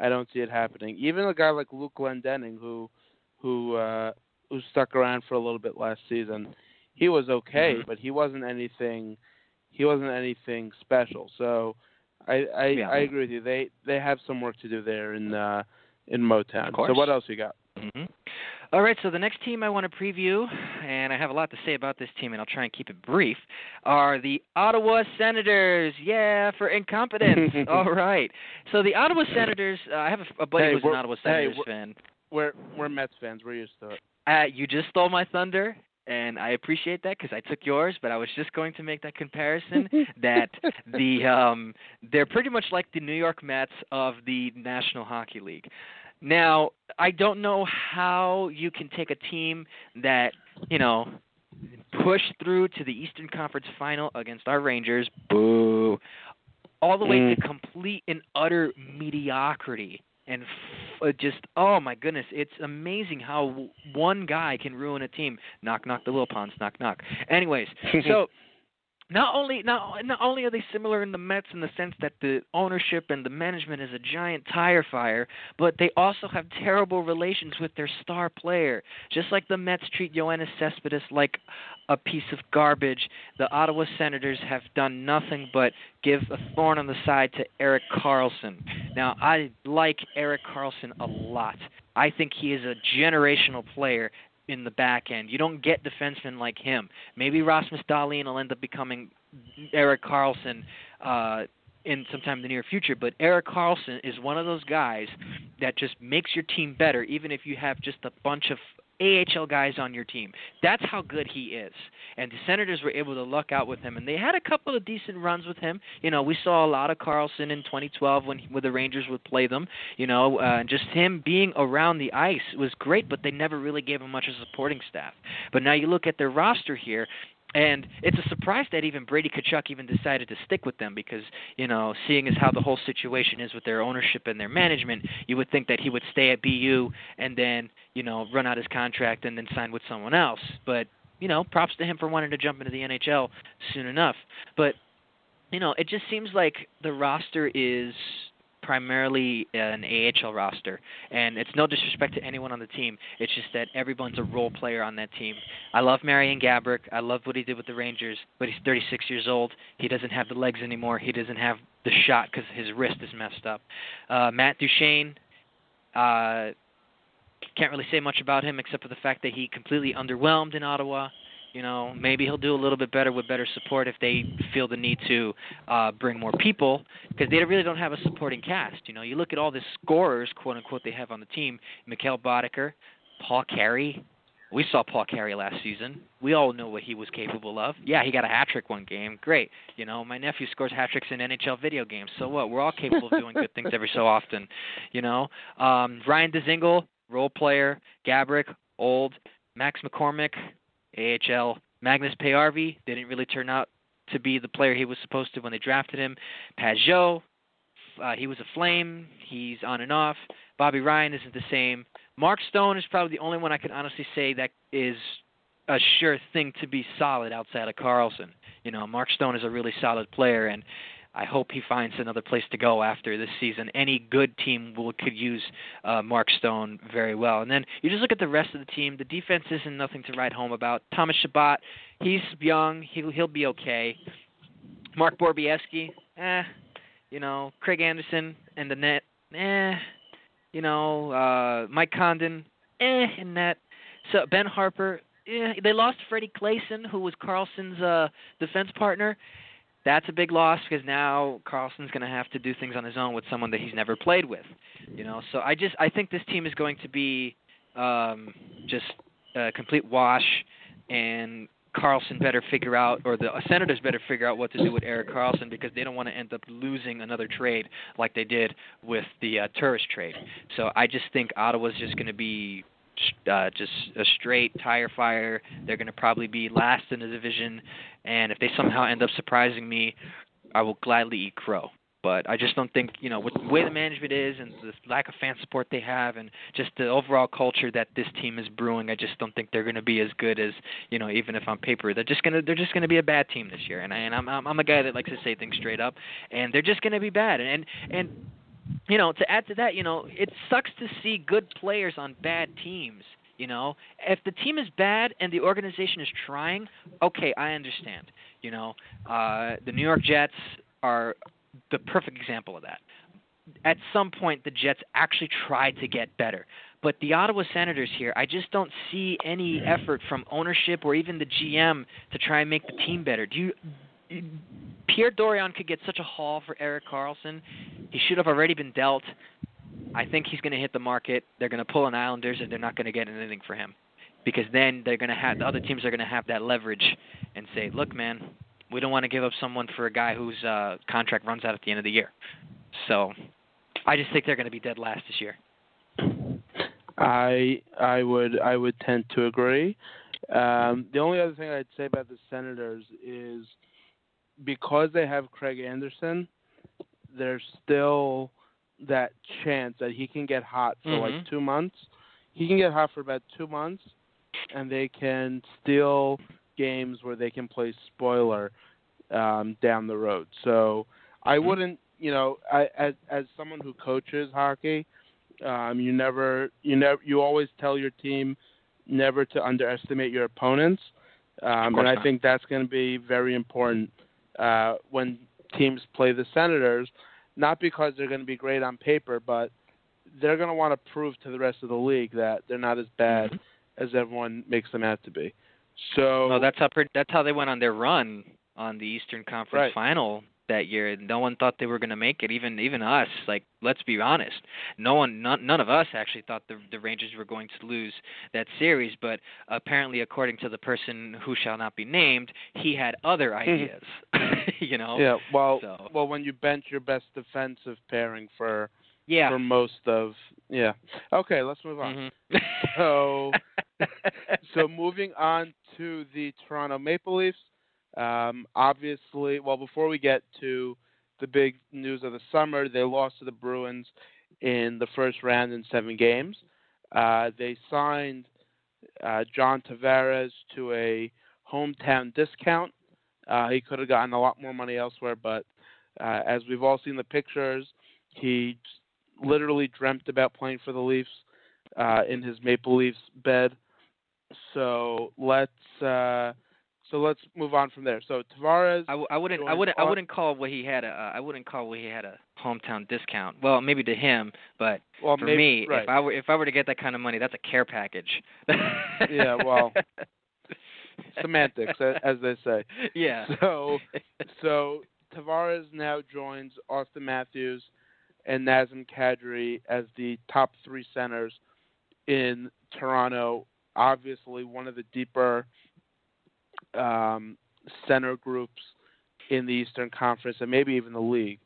I don't see it happening. Even a guy like Luke Glendening who who uh who stuck around for a little bit last season, he was okay, mm-hmm. but he wasn't anything he wasn't anything special. So I I, yeah. I agree with you. They they have some work to do there in uh in Motown. So what else you got? Mm-hmm. All right, so the next team I want to preview, and I have a lot to say about this team, and I'll try and keep it brief, are the Ottawa Senators. Yeah, for incompetence. [laughs] All right. So the Ottawa Senators, uh, I have a, a buddy Hey, who's an Ottawa hey, Senators we're- fan. We're we're Mets fans. We're used to it. Uh, you just stole my thunder, and I appreciate that because I took yours. But I was just going to make that comparison [laughs] that the um, they're pretty much like the New York Mets of the National Hockey League. Now, I don't know how you can take a team that you know pushed through to the Eastern Conference Final against our Rangers, boo, all the way Mm. to complete and utter mediocrity and f- uh, just oh my goodness, it's amazing how w- one guy can ruin a team. Knock knock the little Wilpons, knock knock. Anyways, [laughs] so not only not not only are they similar in the Mets in the sense that the ownership and the management is a giant tire fire, but they also have terrible relations with their star player. Just like the Mets treat Yoenis Cespedes like a piece of garbage, the Ottawa Senators have done nothing but give a thorn on the side to Erik Karlsson. Now, I like Erik Karlsson a lot. I think he is a generational player in the back end. You don't get defensemen like him. Maybe Rasmus Dahlin will end up becoming Erik Karlsson uh, in sometime in the near future. But Erik Karlsson is one of those guys that just makes your team better, even if you have just a bunch of AHL guys on your team. That's how good he is. And the Senators were able to luck out with him, and they had a couple of decent runs with him. You know, we saw a lot of Karlsson in 2012 when when the Rangers would play them. You know, uh, just him being around the ice was great, but they never really gave him much of a supporting staff. But now you look at their roster here, and it's a surprise that even Brady Tkachuk even decided to stick with them because, you know, seeing as how the whole situation is with their ownership and their management, you would think that he would stay at BU and then, you know, run out his contract and then sign with someone else. But, you know, props to him for wanting to jump into the NHL soon enough. But, you know, it just seems like the roster is primarily an AHL roster, and it's no disrespect to anyone on the team. It's just that everyone's a role player on that team. I love Marian Gaborik. I love what he did with the Rangers, but he's 36 years old. He doesn't have the legs anymore. He doesn't have the shot because his wrist is messed up. Uh, Matt Duchene. Uh, can't really say much about him except for the fact that he completely underwhelmed in Ottawa. You know, maybe he'll do a little bit better with better support if they feel the need to uh, bring more people because they really don't have a supporting cast. You know, you look at all the scorers, quote unquote, they have on the team: Mikkel Boedker, Paul Carey. We saw Paul Carey last season. We all know what he was capable of. Yeah, he got a hat trick one game. Great. You know, my nephew scores hat tricks in NHL video games. So what? We're all capable of doing good things every so often. You know, um, Ryan Dzingel, role player. Gaborik, old. Max McCormick, AHL. Magnus Paajarvi didn't really turn out to be the player he was supposed to when they drafted him. Pageau, uh, he was a flame. He's on and off. Bobby Ryan isn't the same. Mark Stone is probably the only one I can honestly say that is a sure thing to be solid outside of Karlsson. You know, Mark Stone is a really solid player, and I hope he finds another place to go after this season. Any good team will could use uh, Mark Stone very well. And then you just look at the rest of the team. The defense isn't nothing to write home about. Thomas Chabot, he's young. He'll he'll be okay. Mark Borowiecki, eh. You know, Craig Anderson and the net, eh. You know, uh, Mike Condon, eh, in net. So Ben Harpur, eh. They lost Freddie Claesson, who was Karlsson's uh, defense partner that's a big loss because now Karlsson's going to have to do things on his own with someone that he's never played with. You know, so I just I think this team is going to be um, just a complete wash, and Karlsson better figure out, or the Senators better figure out what to do with Erik Karlsson because they don't want to end up losing another trade like they did with the uh, Turris trade. So I just think Ottawa's just going to be uh, just a straight tire fire. They're going to probably be last in the division, and if they somehow end up surprising me, I will gladly eat crow. But I just don't think, you know, with the way the management is and the lack of fan support they have and just the overall culture that this team is brewing, I just don't think they're going to be as good as, you know, even if on paper they're just going to they're just going to be a bad team this year. And I and I'm I'm a guy that likes to say things straight up, and they're just going to be bad. And and you know, to add to that, you know, it sucks to see good players on bad teams. You know, if the team is bad and the organization is trying, okay, I understand. You know, uh, the New York Jets are the perfect example of that. At some point, the Jets actually tried to get better, But the Ottawa Senators here, I just don't see any effort from ownership or even the GM to try and make the team better. Do you? Pierre Dorion could get such a haul for Erik Karlsson. He should have already been dealt. I think he's going to hit the market. They're going to pull an Islanders, and they're not going to get anything for him because then they're going to have the other teams are going to have that leverage and say, "Look, man, we don't want to give up someone for a guy whose uh, contract runs out at the end of the year." So, I just think they're going to be dead last this year. I I would I would tend to agree. Um, the only other thing I'd say about the Senators is because they have Craig Anderson, there's still that chance that he can get hot for mm-hmm. like two months. He can get hot for about two months, and they can steal games where they can play spoiler um, down the road. So I mm-hmm. wouldn't, you know, I, as as someone who coaches hockey, um, you never, you never, you always tell your team never to underestimate your opponents, um, and I not. think that's going to be very important uh, when teams play the Senators. Not because they're going to be great on paper, but they're going to want to prove to the rest of the league that they're not as bad mm-hmm. as everyone makes them out to be. So well, that's how that's how they went on their run on the Eastern Conference right. Final that year. No one thought they were going to make it. Even even us. Like let's be honest, no one, none, none of us actually thought the the Rangers were going to lose that series. But apparently, according to the person who shall not be named, he had other ideas. [laughs] you know. Yeah. Well, so. well, when you bench your best defensive pairing for yeah. for most of yeah. Okay, let's move on. Mm-hmm. so [laughs] so moving on to the Toronto Maple Leafs. Um, obviously, well, before we get to the big news of the summer, they lost to the Bruins in the first round in seven games. Uh, they signed uh, John Tavares to a hometown discount. Uh, he could have gotten a lot more money elsewhere, but uh, as we've all seen the pictures, he literally dreamt about playing for the Leafs uh, in his Maple Leafs bed. So let's uh, so let's move on from there. So Tavares. I, w- I wouldn't. I wouldn't. I wouldn't call what he had a. Uh, I wouldn't call what he had a hometown discount. Well, maybe to him, but well, for maybe, me, right. if I were if I were to get that kind of money, that's a care package. yeah. Well. [laughs] semantics, as they say. Yeah. So, so Tavares now joins Auston Matthews and Nazem Kadri as the top three centers in Toronto. Obviously, one of the deeper um, center groups in the Eastern Conference and maybe even the league.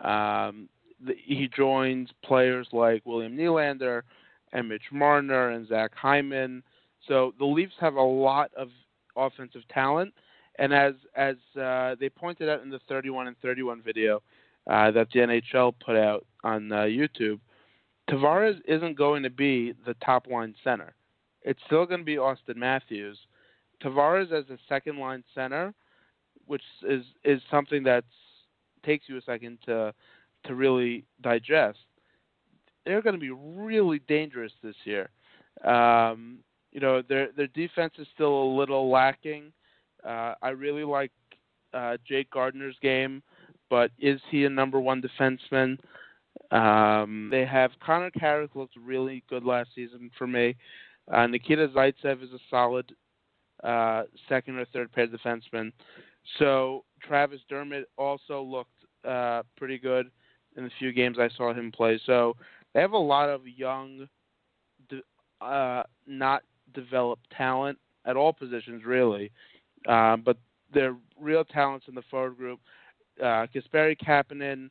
Um, the, he joins players like William Nylander and Mitch Marner and Zach Hyman. So the Leafs have a lot of offensive talent, and as as uh, they pointed out in the 31 and 31 video, uh, that the NHL put out on uh, YouTube, Tavares isn't going to be the top line center. It's still going to be Auston Matthews. Tavares as a second line center, which is is something that takes you a second to to really digest. They're going to be really dangerous this year. Um, you know, their their defense is still a little lacking. Uh, I really like uh, Jake Gardiner's game but is he a number one defenseman? Um, they have Connor Carrick looked really good last season for me. Uh, Nikita Zaitsev is a solid uh, second or third pair defenseman. So Travis Dermott also looked uh, pretty good in the few games I saw him play. So they have a lot of young, uh, not developed talent at all positions really, uh, but they're real talents in the forward group uh, Kasperi Kapanen,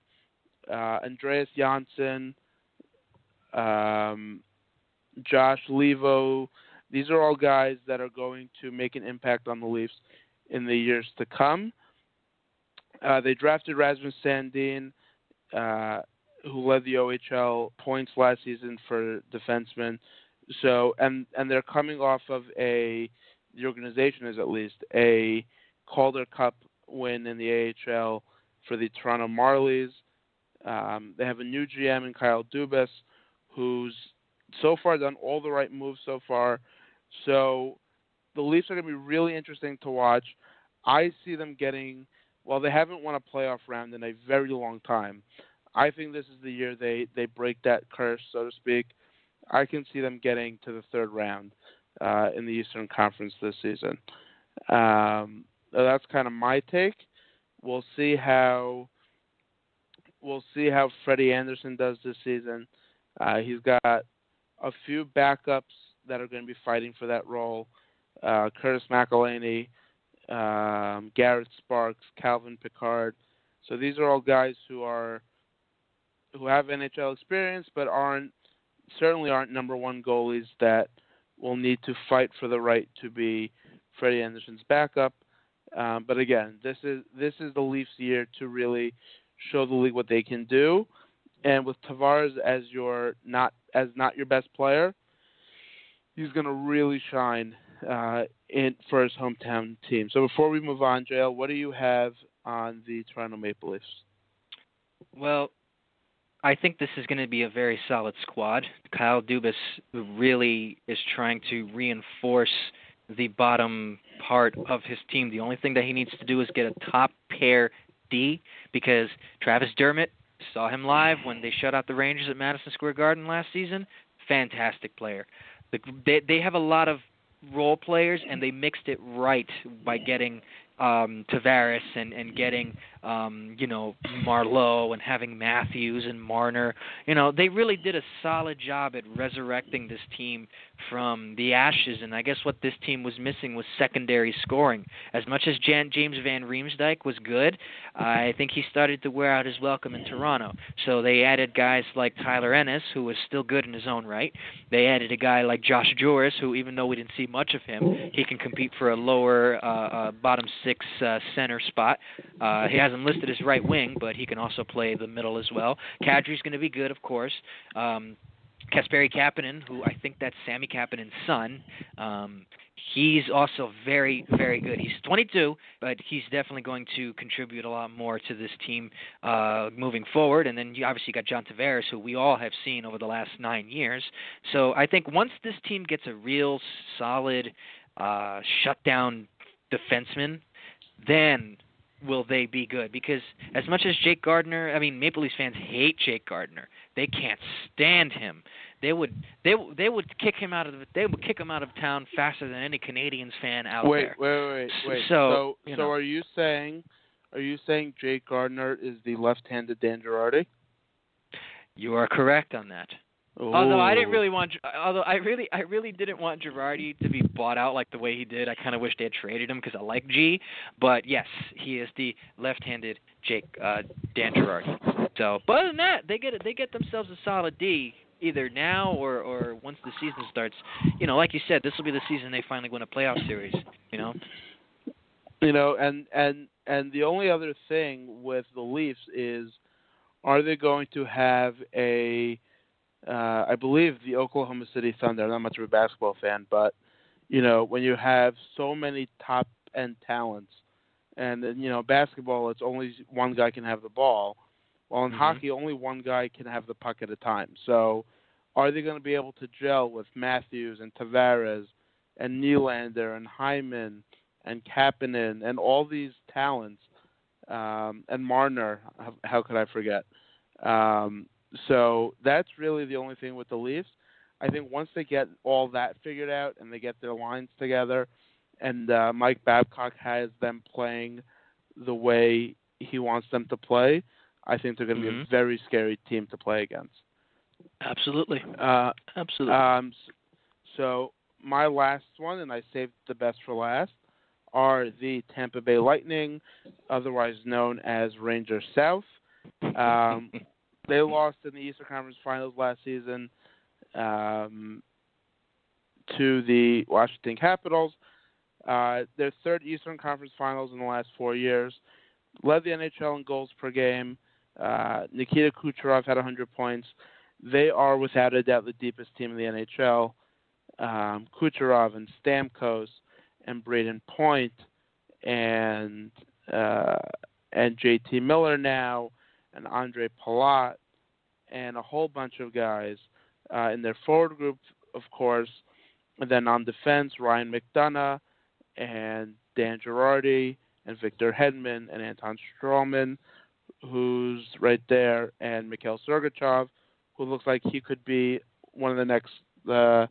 uh, Andreas Johnsson, um, Josh Leivo. These are all guys that are going to make an impact on the Leafs in the years to come. Uh, they drafted Rasmus Sandin, uh, who led the OHL points last season for defensemen. So, and and they're coming off of a the organization is at least a Calder Cup win in the AHL for the Toronto Marlies. Um, they have a new GM in Kyle Dubas, who's so far done all the right moves so far. So the Leafs are going to be really interesting to watch. I see them getting, well, they haven't won a playoff round in a very long time. I think this is the year they, they break that curse, so to speak. I can see them getting to the third round uh, in the Eastern Conference this season. Um, that's kind of my take. We'll see how we'll see how Freddie Andersen does this season. Uh, he's got a few backups that are going to be fighting for that role. Uh, Curtis McElhinney, um, Garrett Sparks, Calvin Pickard. So these are all guys who are who have NHL experience, but aren't certainly aren't number one goalies that will need to fight for the right to be Freddie Andersen's backup. Um, but again, this is this is the Leafs' year to really show the league what they can do. And with Tavares as your not as not your best player, he's going to really shine uh, in for his hometown team. So before we move on, JL, what do you have on the Toronto Maple Leafs? Well, I think this is going to be a very solid squad. Kyle Dubas really is trying to reinforce the bottom part of his team. The only thing that he needs to do is get a top pair D because Travis Dermott saw him live when they shut out the Rangers at Madison Square Garden last season. Fantastic player. The, they they have a lot of role players and they mixed it right by getting um Tavares and and getting um you know Marleau and having Matthews and Marner you know they really did a solid job at resurrecting this team from the ashes. And I guess what this team was missing was secondary scoring. As much as Jan, James Van Riemsdyk was good I think he started to wear out his welcome in Toronto. So they added guys like Tyler Ennis who was still good in his own right. They added a guy like Josh Jooris who even though we didn't see much of him he can compete for a lower uh, uh bottom six uh, center spot. Uh, he has him listed as right wing, but he can also play the middle as well. Kadri's going to be good, of course. Um, Kasperi Kapanen, who I think that's Sami Kapanen's son. Um, he's also very, very good. He's 22, but he's definitely going to contribute a lot more to this team uh, moving forward. And then you obviously got John Tavares, who we all have seen over the last nine years. So I think once this team gets a real solid uh, shutdown defenseman then will they be good? Because as much as Jake Gardiner, I mean, Maple Leafs fans hate Jake Gardiner. They can't stand him. They would they they would kick him out of the, they would kick him out of town faster than any Canadiens fan out wait, there. Wait, wait, wait, wait. So, so, so know. are you saying are you saying Jake Gardiner is the left-handed Dan Girardi? You are correct on that. Although I didn't really want, although I really, I really didn't want Girardi to be bought out like the way he did. I kind of wish they had traded him because I like G. But yes, he is the left-handed Jake uh, Dan Girardi. So, but other than that, they get they get themselves a solid D either now or or once the season starts. You know, like you said, this will be the season they finally win a playoff series. You know. You know, and and and the only other thing with the Leafs is, are they going to have a uh, I believe the Oklahoma City Thunder. I'm not much of a basketball fan, but you know when you have so many top end talents, and you know basketball, it's only one guy can have the ball. While in Mhm. hockey, only one guy can have the puck at a time. So, are they going to be able to gel with Matthews and Tavares and Nylander and Hyman and Kapanen and all these talents um, and Marner? How, how could I forget? Um, so that's really the only thing with the Leafs. I think once they get all that figured out and they get their lines together, and uh, Mike Babcock has them playing the way he wants them to play, I think they're going to be a Mhm. very scary team to play against. Absolutely. Uh, Absolutely. um, so my last one, and I saved the best for last, are the Tampa Bay Lightning, otherwise known as Ranger South. [laughs] Um, they lost in the Eastern Conference Finals last season um, to the Washington Capitals. Uh, their third Eastern Conference Finals in the last four years. Led the NHL in goals per game. Uh, Nikita Kucherov had 100 points. They are without a doubt the deepest team in the NHL. Um, Kucherov and Stamkos and Brayden Point and uh, and JT Miller now and Ondrej Palat and a whole bunch of guys uh, in their forward group, of course. And then on defense, Ryan McDonagh and Dan Girardi and Victor Hedman and Anton Stralman, who's right there, and Mikhail Sergachev, who looks like he could be one of the next uh,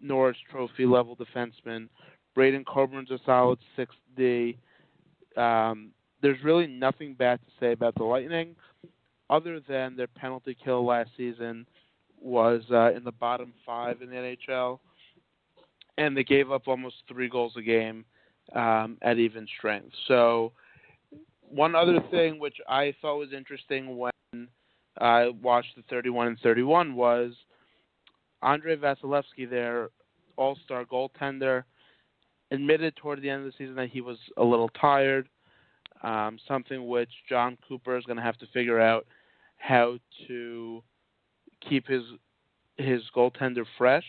Norris Trophy level defensemen. Braydon Coburn's a solid 6D. Um, there's really nothing bad to say about the Lightning, other than their penalty kill last season was uh, in the bottom five in the NHL, and they gave up almost three goals a game um, at even strength. So, one other thing which I thought was interesting when I watched the 31 and 31 was Andrei Vasilevskiy, their All-Star goaltender, admitted toward the end of the season that he was a little tired. Um, something which Jon Cooper is going to have to figure out how to keep his his goaltender fresh,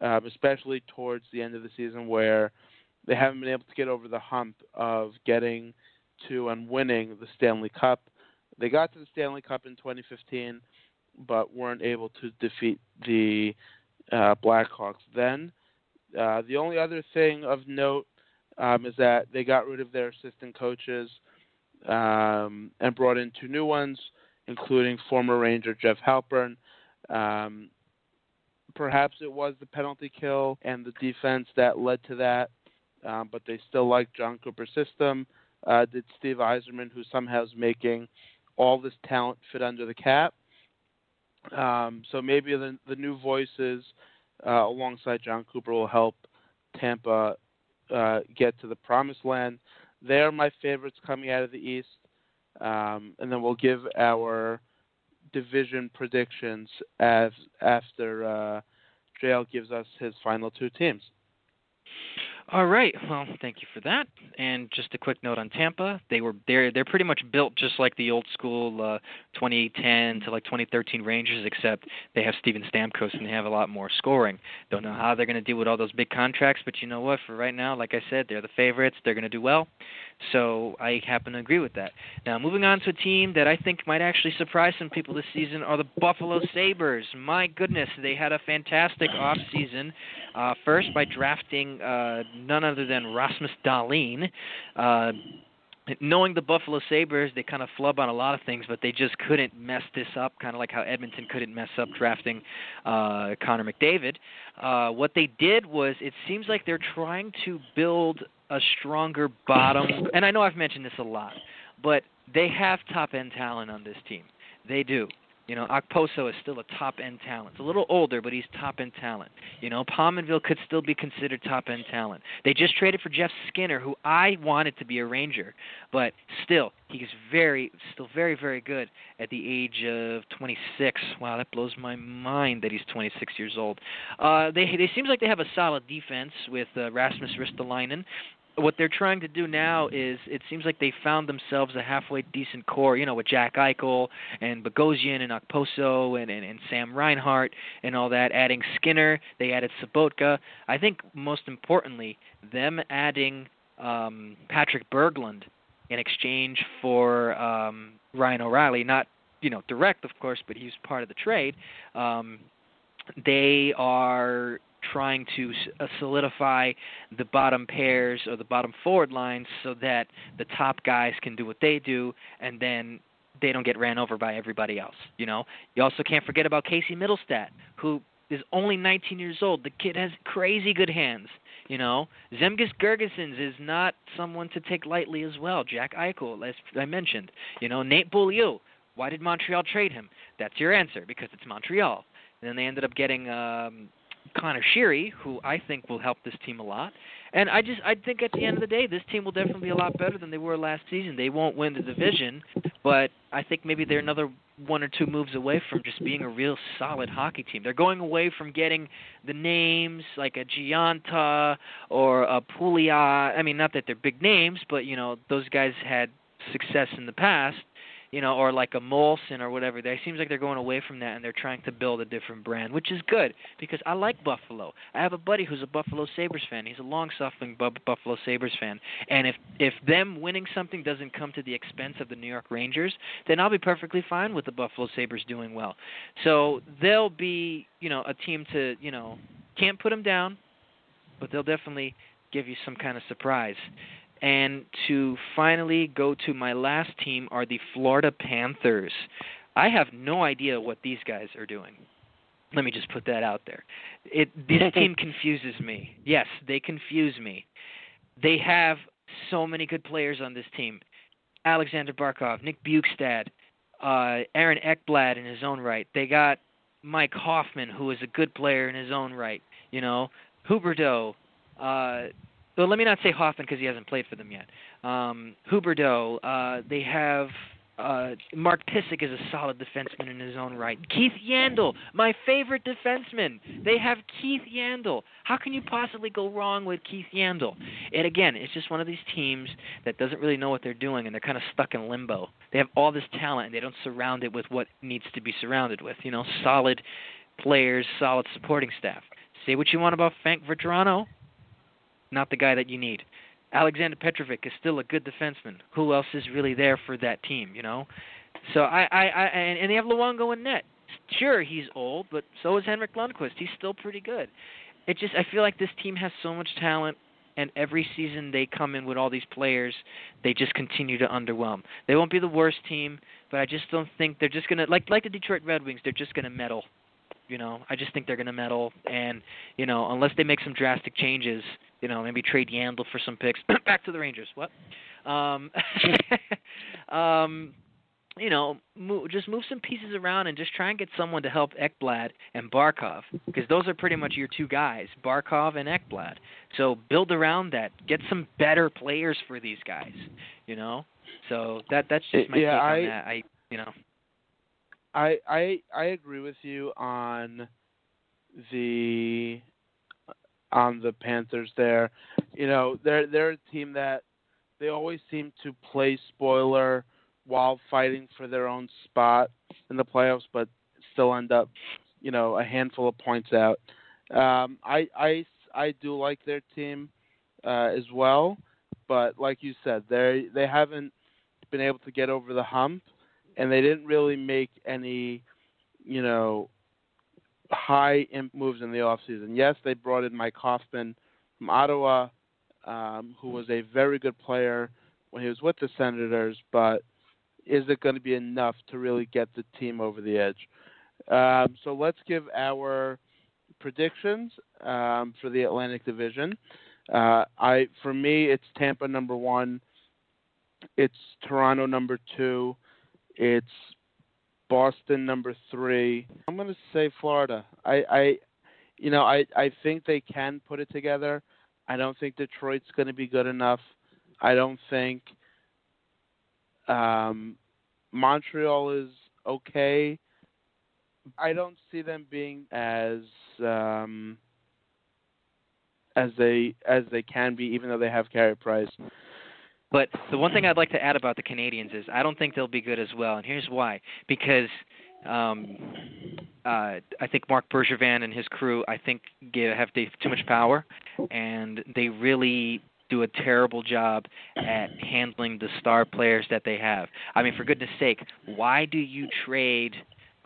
um, especially towards the end of the season where they haven't been able to get over the hump of getting to and winning the Stanley Cup. They got to the Stanley Cup in 2015, but weren't able to defeat the uh, Blackhawks then. Uh, the only other thing of note um, is that they got rid of their assistant coaches um, and brought in two new ones, including former Ranger Jeff Halpern. Um, perhaps it was the penalty kill and the defense that led to that, um, but they still like Jon Cooper's system. Uh, did Steve Yzerman, who somehow is making all this talent fit under the cap. Um, so maybe the, the new voices uh, alongside Jon Cooper will help Tampa uh, get to the promised land. They're my favorites coming out of the East, um, and then we'll give our division predictions as after uh, JL gives us his final two teams. All right. Well, thank you for that. And just a quick note on Tampa. They were they're they're pretty much built just like the old school uh 2010 to like 2013 Rangers except they have Steven Stamkos and they have a lot more scoring. Don't know how they're going to deal with all those big contracts, but you know what? For right now, like I said, they're the favorites. They're going to do well. So I happen to agree with that. Now, moving on to a team that I think might actually surprise some people this season are the Buffalo Sabres. My goodness, they had a fantastic off season. Uh, first by drafting uh, none other than Rasmus Dahlin. Uh, knowing the Buffalo Sabres, they kind of flub on a lot of things, but they just couldn't mess this up, kind of like how Edmonton couldn't mess up drafting uh, Connor McDavid. Uh, what they did was, it seems like they're trying to build a stronger bottom. And I know I've mentioned this a lot, but they have top end talent on this team. They do. You know, Okposo is still a top end talent. It's a little older, but he's top end talent. You know, Pominville could still be considered top end talent. They just traded for Jeff Skinner, who I wanted to be a Ranger, but still, he's very, still very, very good at the age of 26. Wow, that blows my mind that he's 26 years old. Uh, they, they seems like they have a solid defense with uh, Rasmus Ristolainen what they're trying to do now is it seems like they found themselves a halfway decent core, you know, with Jack Eichel and Bogosian and Okposo and, and, and Sam Reinhart and all that. Adding Skinner, they added Sobotka. I think most importantly, them adding um, Patrick Berglund in exchange for um, Ryan O'Reilly, not you know direct, of course, but he was part of the trade. Um, they are trying to uh, solidify the bottom pairs or the bottom forward lines so that the top guys can do what they do and then they don't get ran over by everybody else. You know, you also can't forget about Casey Mittelstadt, who is only 19 years old. The kid has crazy good hands. You know, Zemgus Girgensons is not someone to take lightly as well. Jack Eichel, as I mentioned. You know, Nate Beaulieu. Why did Montreal trade him? That's your answer because it's Montreal. And then they ended up getting um, Conor Sheary, who I think will help this team a lot. And I just I think at the end of the day, this team will definitely be a lot better than they were last season. They won't win the division, but I think maybe they're another one or two moves away from just being a real solid hockey team. They're going away from getting the names like a Gionta or a Pouliot. I mean, not that they're big names, but you know those guys had success in the past you know, or like a Moulson or whatever. It seems like they're going away from that and they're trying to build a different brand, which is good because I like Buffalo. I have a buddy who's a Buffalo Sabres fan. He's a long-suffering Buffalo Sabres fan, and if if them winning something doesn't come to the expense of the New York Rangers, then I'll be perfectly fine with the Buffalo Sabres doing well. So they'll be, you know, a team to, you know, can't put them down, but they'll definitely give you some kind of surprise. And to finally go to my last team are the Florida Panthers. I have no idea what these guys are doing. Let me just put that out there. It this [laughs] team confuses me. Yes, they confuse me. They have so many good players on this team. Alexander Barkov, Nick Bjugstad, uh, Aaron Ekblad in his own right. They got Mike Hoffman, who is a good player in his own right. You know, Huberdeau. Uh, well, let me not say Hoffman because he hasn't played for them yet. Um, Huberdeau. Uh, they have uh, Mark Pysyk is a solid defenseman in his own right. Keith Yandle, my favorite defenseman. They have Keith Yandle. How can you possibly go wrong with Keith Yandle? And again, it's just one of these teams that doesn't really know what they're doing, and they're kind of stuck in limbo. They have all this talent, and they don't surround it with what needs to be surrounded with. You know, solid players, solid supporting staff. Say what you want about Frank Vatrano, not the guy that you need. Alexander Petrovic is still a good defenseman. Who else is really there for that team, you know? So I, I, I and, and they have Luongo in net. Sure, he's old, but so is Henrik Lundqvist. He's still pretty good. It just I feel like this team has so much talent, and every season they come in with all these players, they just continue to underwhelm. They won't be the worst team, but I just don't think they're just gonna like like the Detroit Red Wings. They're just gonna meddle, You know, I just think they're gonna meddle, and you know, unless they make some drastic changes, you know, maybe trade Yandle for some picks. [clears throat] Back to the Rangers. What? Um, [laughs] um, you know, move, just move some pieces around and just try and get someone to help Ekblad and Barkov because those are pretty much your two guys, Barkov and Ekblad. So build around that. Get some better players for these guys. You know. So that that's just my yeah, take I, on that. I you know. I I I agree with you on the on the Panthers there. You know, they're they're a team that they always seem to play spoiler while fighting for their own spot in the playoffs, but still end up, you know, a handful of points out. Um, I I I do like their team uh, as well, but like you said, they they haven't been able to get over the hump, and they didn't really make any, you know, high imp moves in the offseason. Yes, they brought in Mike Hoffman from Ottawa, um, who was a very good player when he was with the Senators, but is it going to be enough to really get the team over the edge? Um, so let's give our predictions um, for the Atlantic Division. Uh, I for me, it's Tampa number one, it's Toronto number two, it's Boston number three. I'm going to say Florida. I, I, you know, I I think they can put it together. I don't think Detroit's going to be good enough. I don't think um, Montreal is okay. I don't see them being as um, as they as they can be, even though they have Carey Price. But the one thing I'd like to add about the Canadiens is I don't think they'll be good as well, and here's why: because um, uh, I think Marc Bergevin and his crew, I think, give, have too much power, and they really do a terrible job at handling the star players that they have. I mean, for goodness sake, why do you trade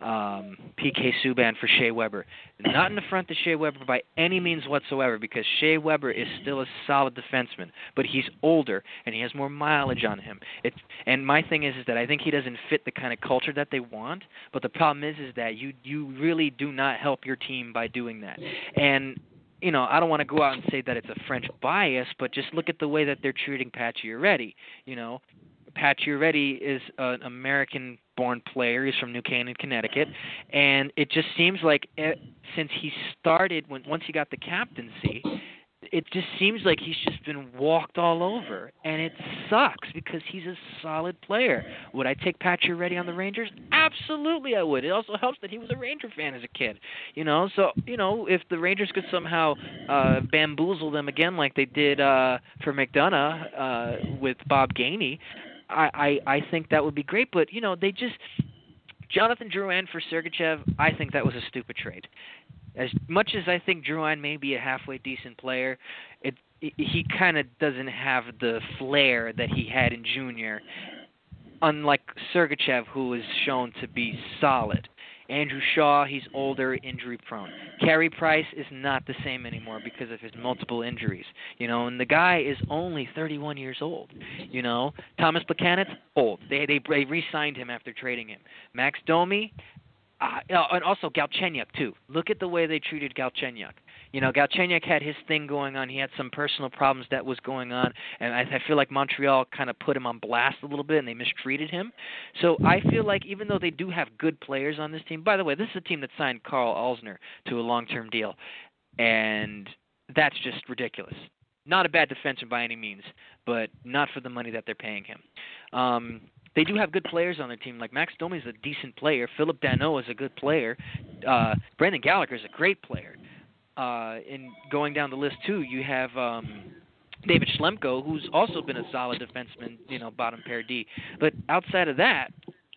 um, PK Subban for Shea Weber? Not in the front of Shea Weber by any means whatsoever, because Shea Weber is still a solid defenseman, but he's older and he has more mileage on him. It's and my thing is is that I think he doesn't fit the kind of culture that they want. But the problem is is that you you really do not help your team by doing that, and you know, I don't want to go out and say that it's a French bias, but just look at the way that they're treating Pacioretty. You know, Pacioretty is an American-born player. He's from New Canaan, Connecticut, and it just seems like it, since he started, when once he got the captaincy, it just seems like he's just been walked all over, and it sucks because he's a solid player. Would I take Pacioretty on the Rangers? Absolutely, I would. It also helps that he was a Ranger fan as a kid, you know. So you know, if the Rangers could somehow uh, bamboozle them again like they did uh, for McDonagh uh, with Bob Gainey, I, I I think that would be great. But you know, they just Jonathan Drouin for Sergachev. I think that was a stupid trade as much as I think Drouin may be a halfway decent player, it he kind of doesn't have the flair that he had in junior. Unlike Sergachev, who is shown to be solid. Andrew Shaw, he's older, injury prone. Carey Price is not the same anymore because of his multiple injuries. You know, and the guy is only 31 years old. You know, Thomas Plekanec, old. They they, they re-signed him after trading him. Max Domi, uh, and also Galchenyuk too. Look at the way they treated Galchenyuk. You know, Galchenyuk had his thing going on. He had some personal problems that was going on, and I, I feel like Montreal kind of put him on blast a little bit, and they mistreated him. So I feel like even though they do have good players on this team, by the way, this is a team that signed Karl Alzner to a long-term deal, and that's just ridiculous. Not a bad defenseman by any means, but not for the money that they're paying him. Um, they do have good players on their team. Like Max Domi is a decent player. Phillip Danault is a good player. Uh, Brendan Gallagher is a great player uh, in going down the list too, you have um, David Schlemko, who's also been a solid defenseman, you know, bottom pair D. But outside of that,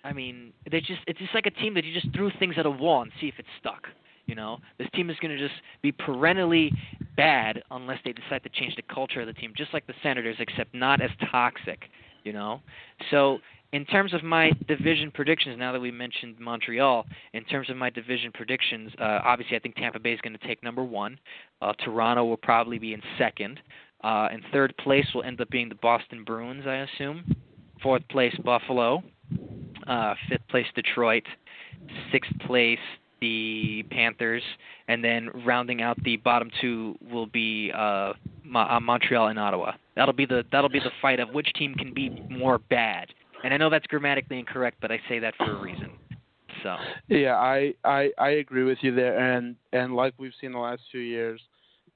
I mean, they just it's just like a team that you just threw things at a wall and see if it stuck. You know, this team is going to just be perennially bad unless they decide to change the culture of the team, just like the Senators, except not as toxic. You know, so in terms of my division predictions, now that we mentioned Montreal, in terms of my division predictions, uh, obviously I think Tampa Bay is going to take number one. Uh, Toronto will probably be in second. Uh, in third place will end up being the Boston Bruins, I assume. Fourth place, Buffalo. Uh, fifth place, Detroit. Sixth place, the Panthers, and then rounding out the bottom two will be uh, uh, Montreal and Ottawa. That'll be the that'll be the fight of which team can be more bad. And I know that's grammatically incorrect, but I say that for a reason. So yeah, I I, I agree with you there, and and like we've seen the last few years,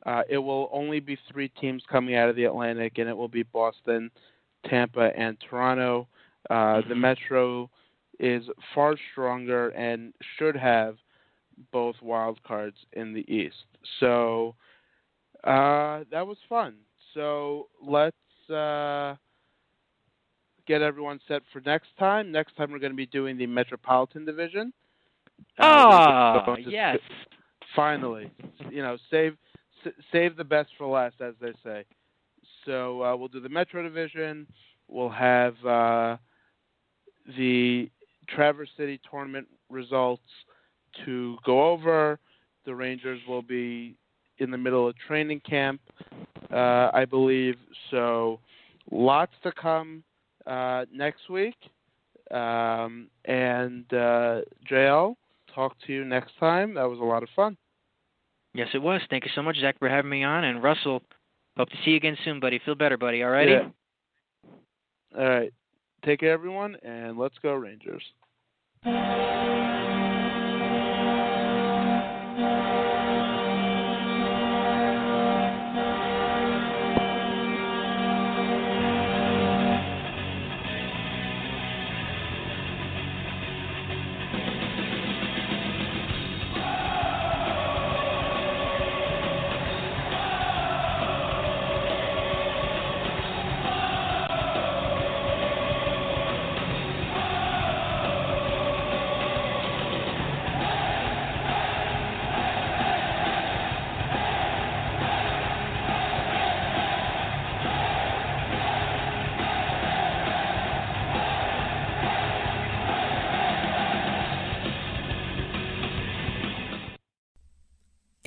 uh, it will only be three teams coming out of the Atlantic, and it will be Boston, Tampa, and Toronto. Uh, the Mm-hmm. Metro is far stronger and should have both wild cards in the East. So uh, that was fun. So let's uh, get everyone set for next time. Next time we're going to be doing the Metropolitan Division. Ah, yes. Finally, you know, save save the best for last, as they say. So uh, we'll do the Metro Division. We'll have uh, the Traverse City tournament results to go over. The Rangers will be in the middle of training camp, uh, I believe. So lots to come uh, next week. Um, and uh, JL, talk to you next time. That was a lot of fun. Yes, it was. Thank you so much, Zach, for having me on. And Russell, hope to see you again soon, buddy. Feel better, buddy. All righty? Yeah. All right. Take care, everyone, and let's go, Rangers.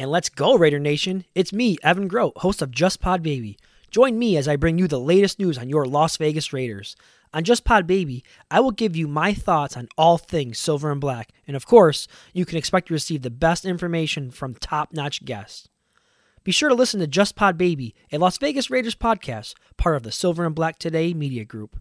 And let's go, Raider Nation. It's me, Evan Grote, host of Just Pod Baby. Join me as I bring you the latest news on your Las Vegas Raiders. On Just Pod Baby, I will give you my thoughts on all things silver and black. And of course, you can expect to receive the best information from top notch guests. Be sure to listen to Just Pod Baby, a Las Vegas Raiders podcast, part of the Silver and Black Today media group.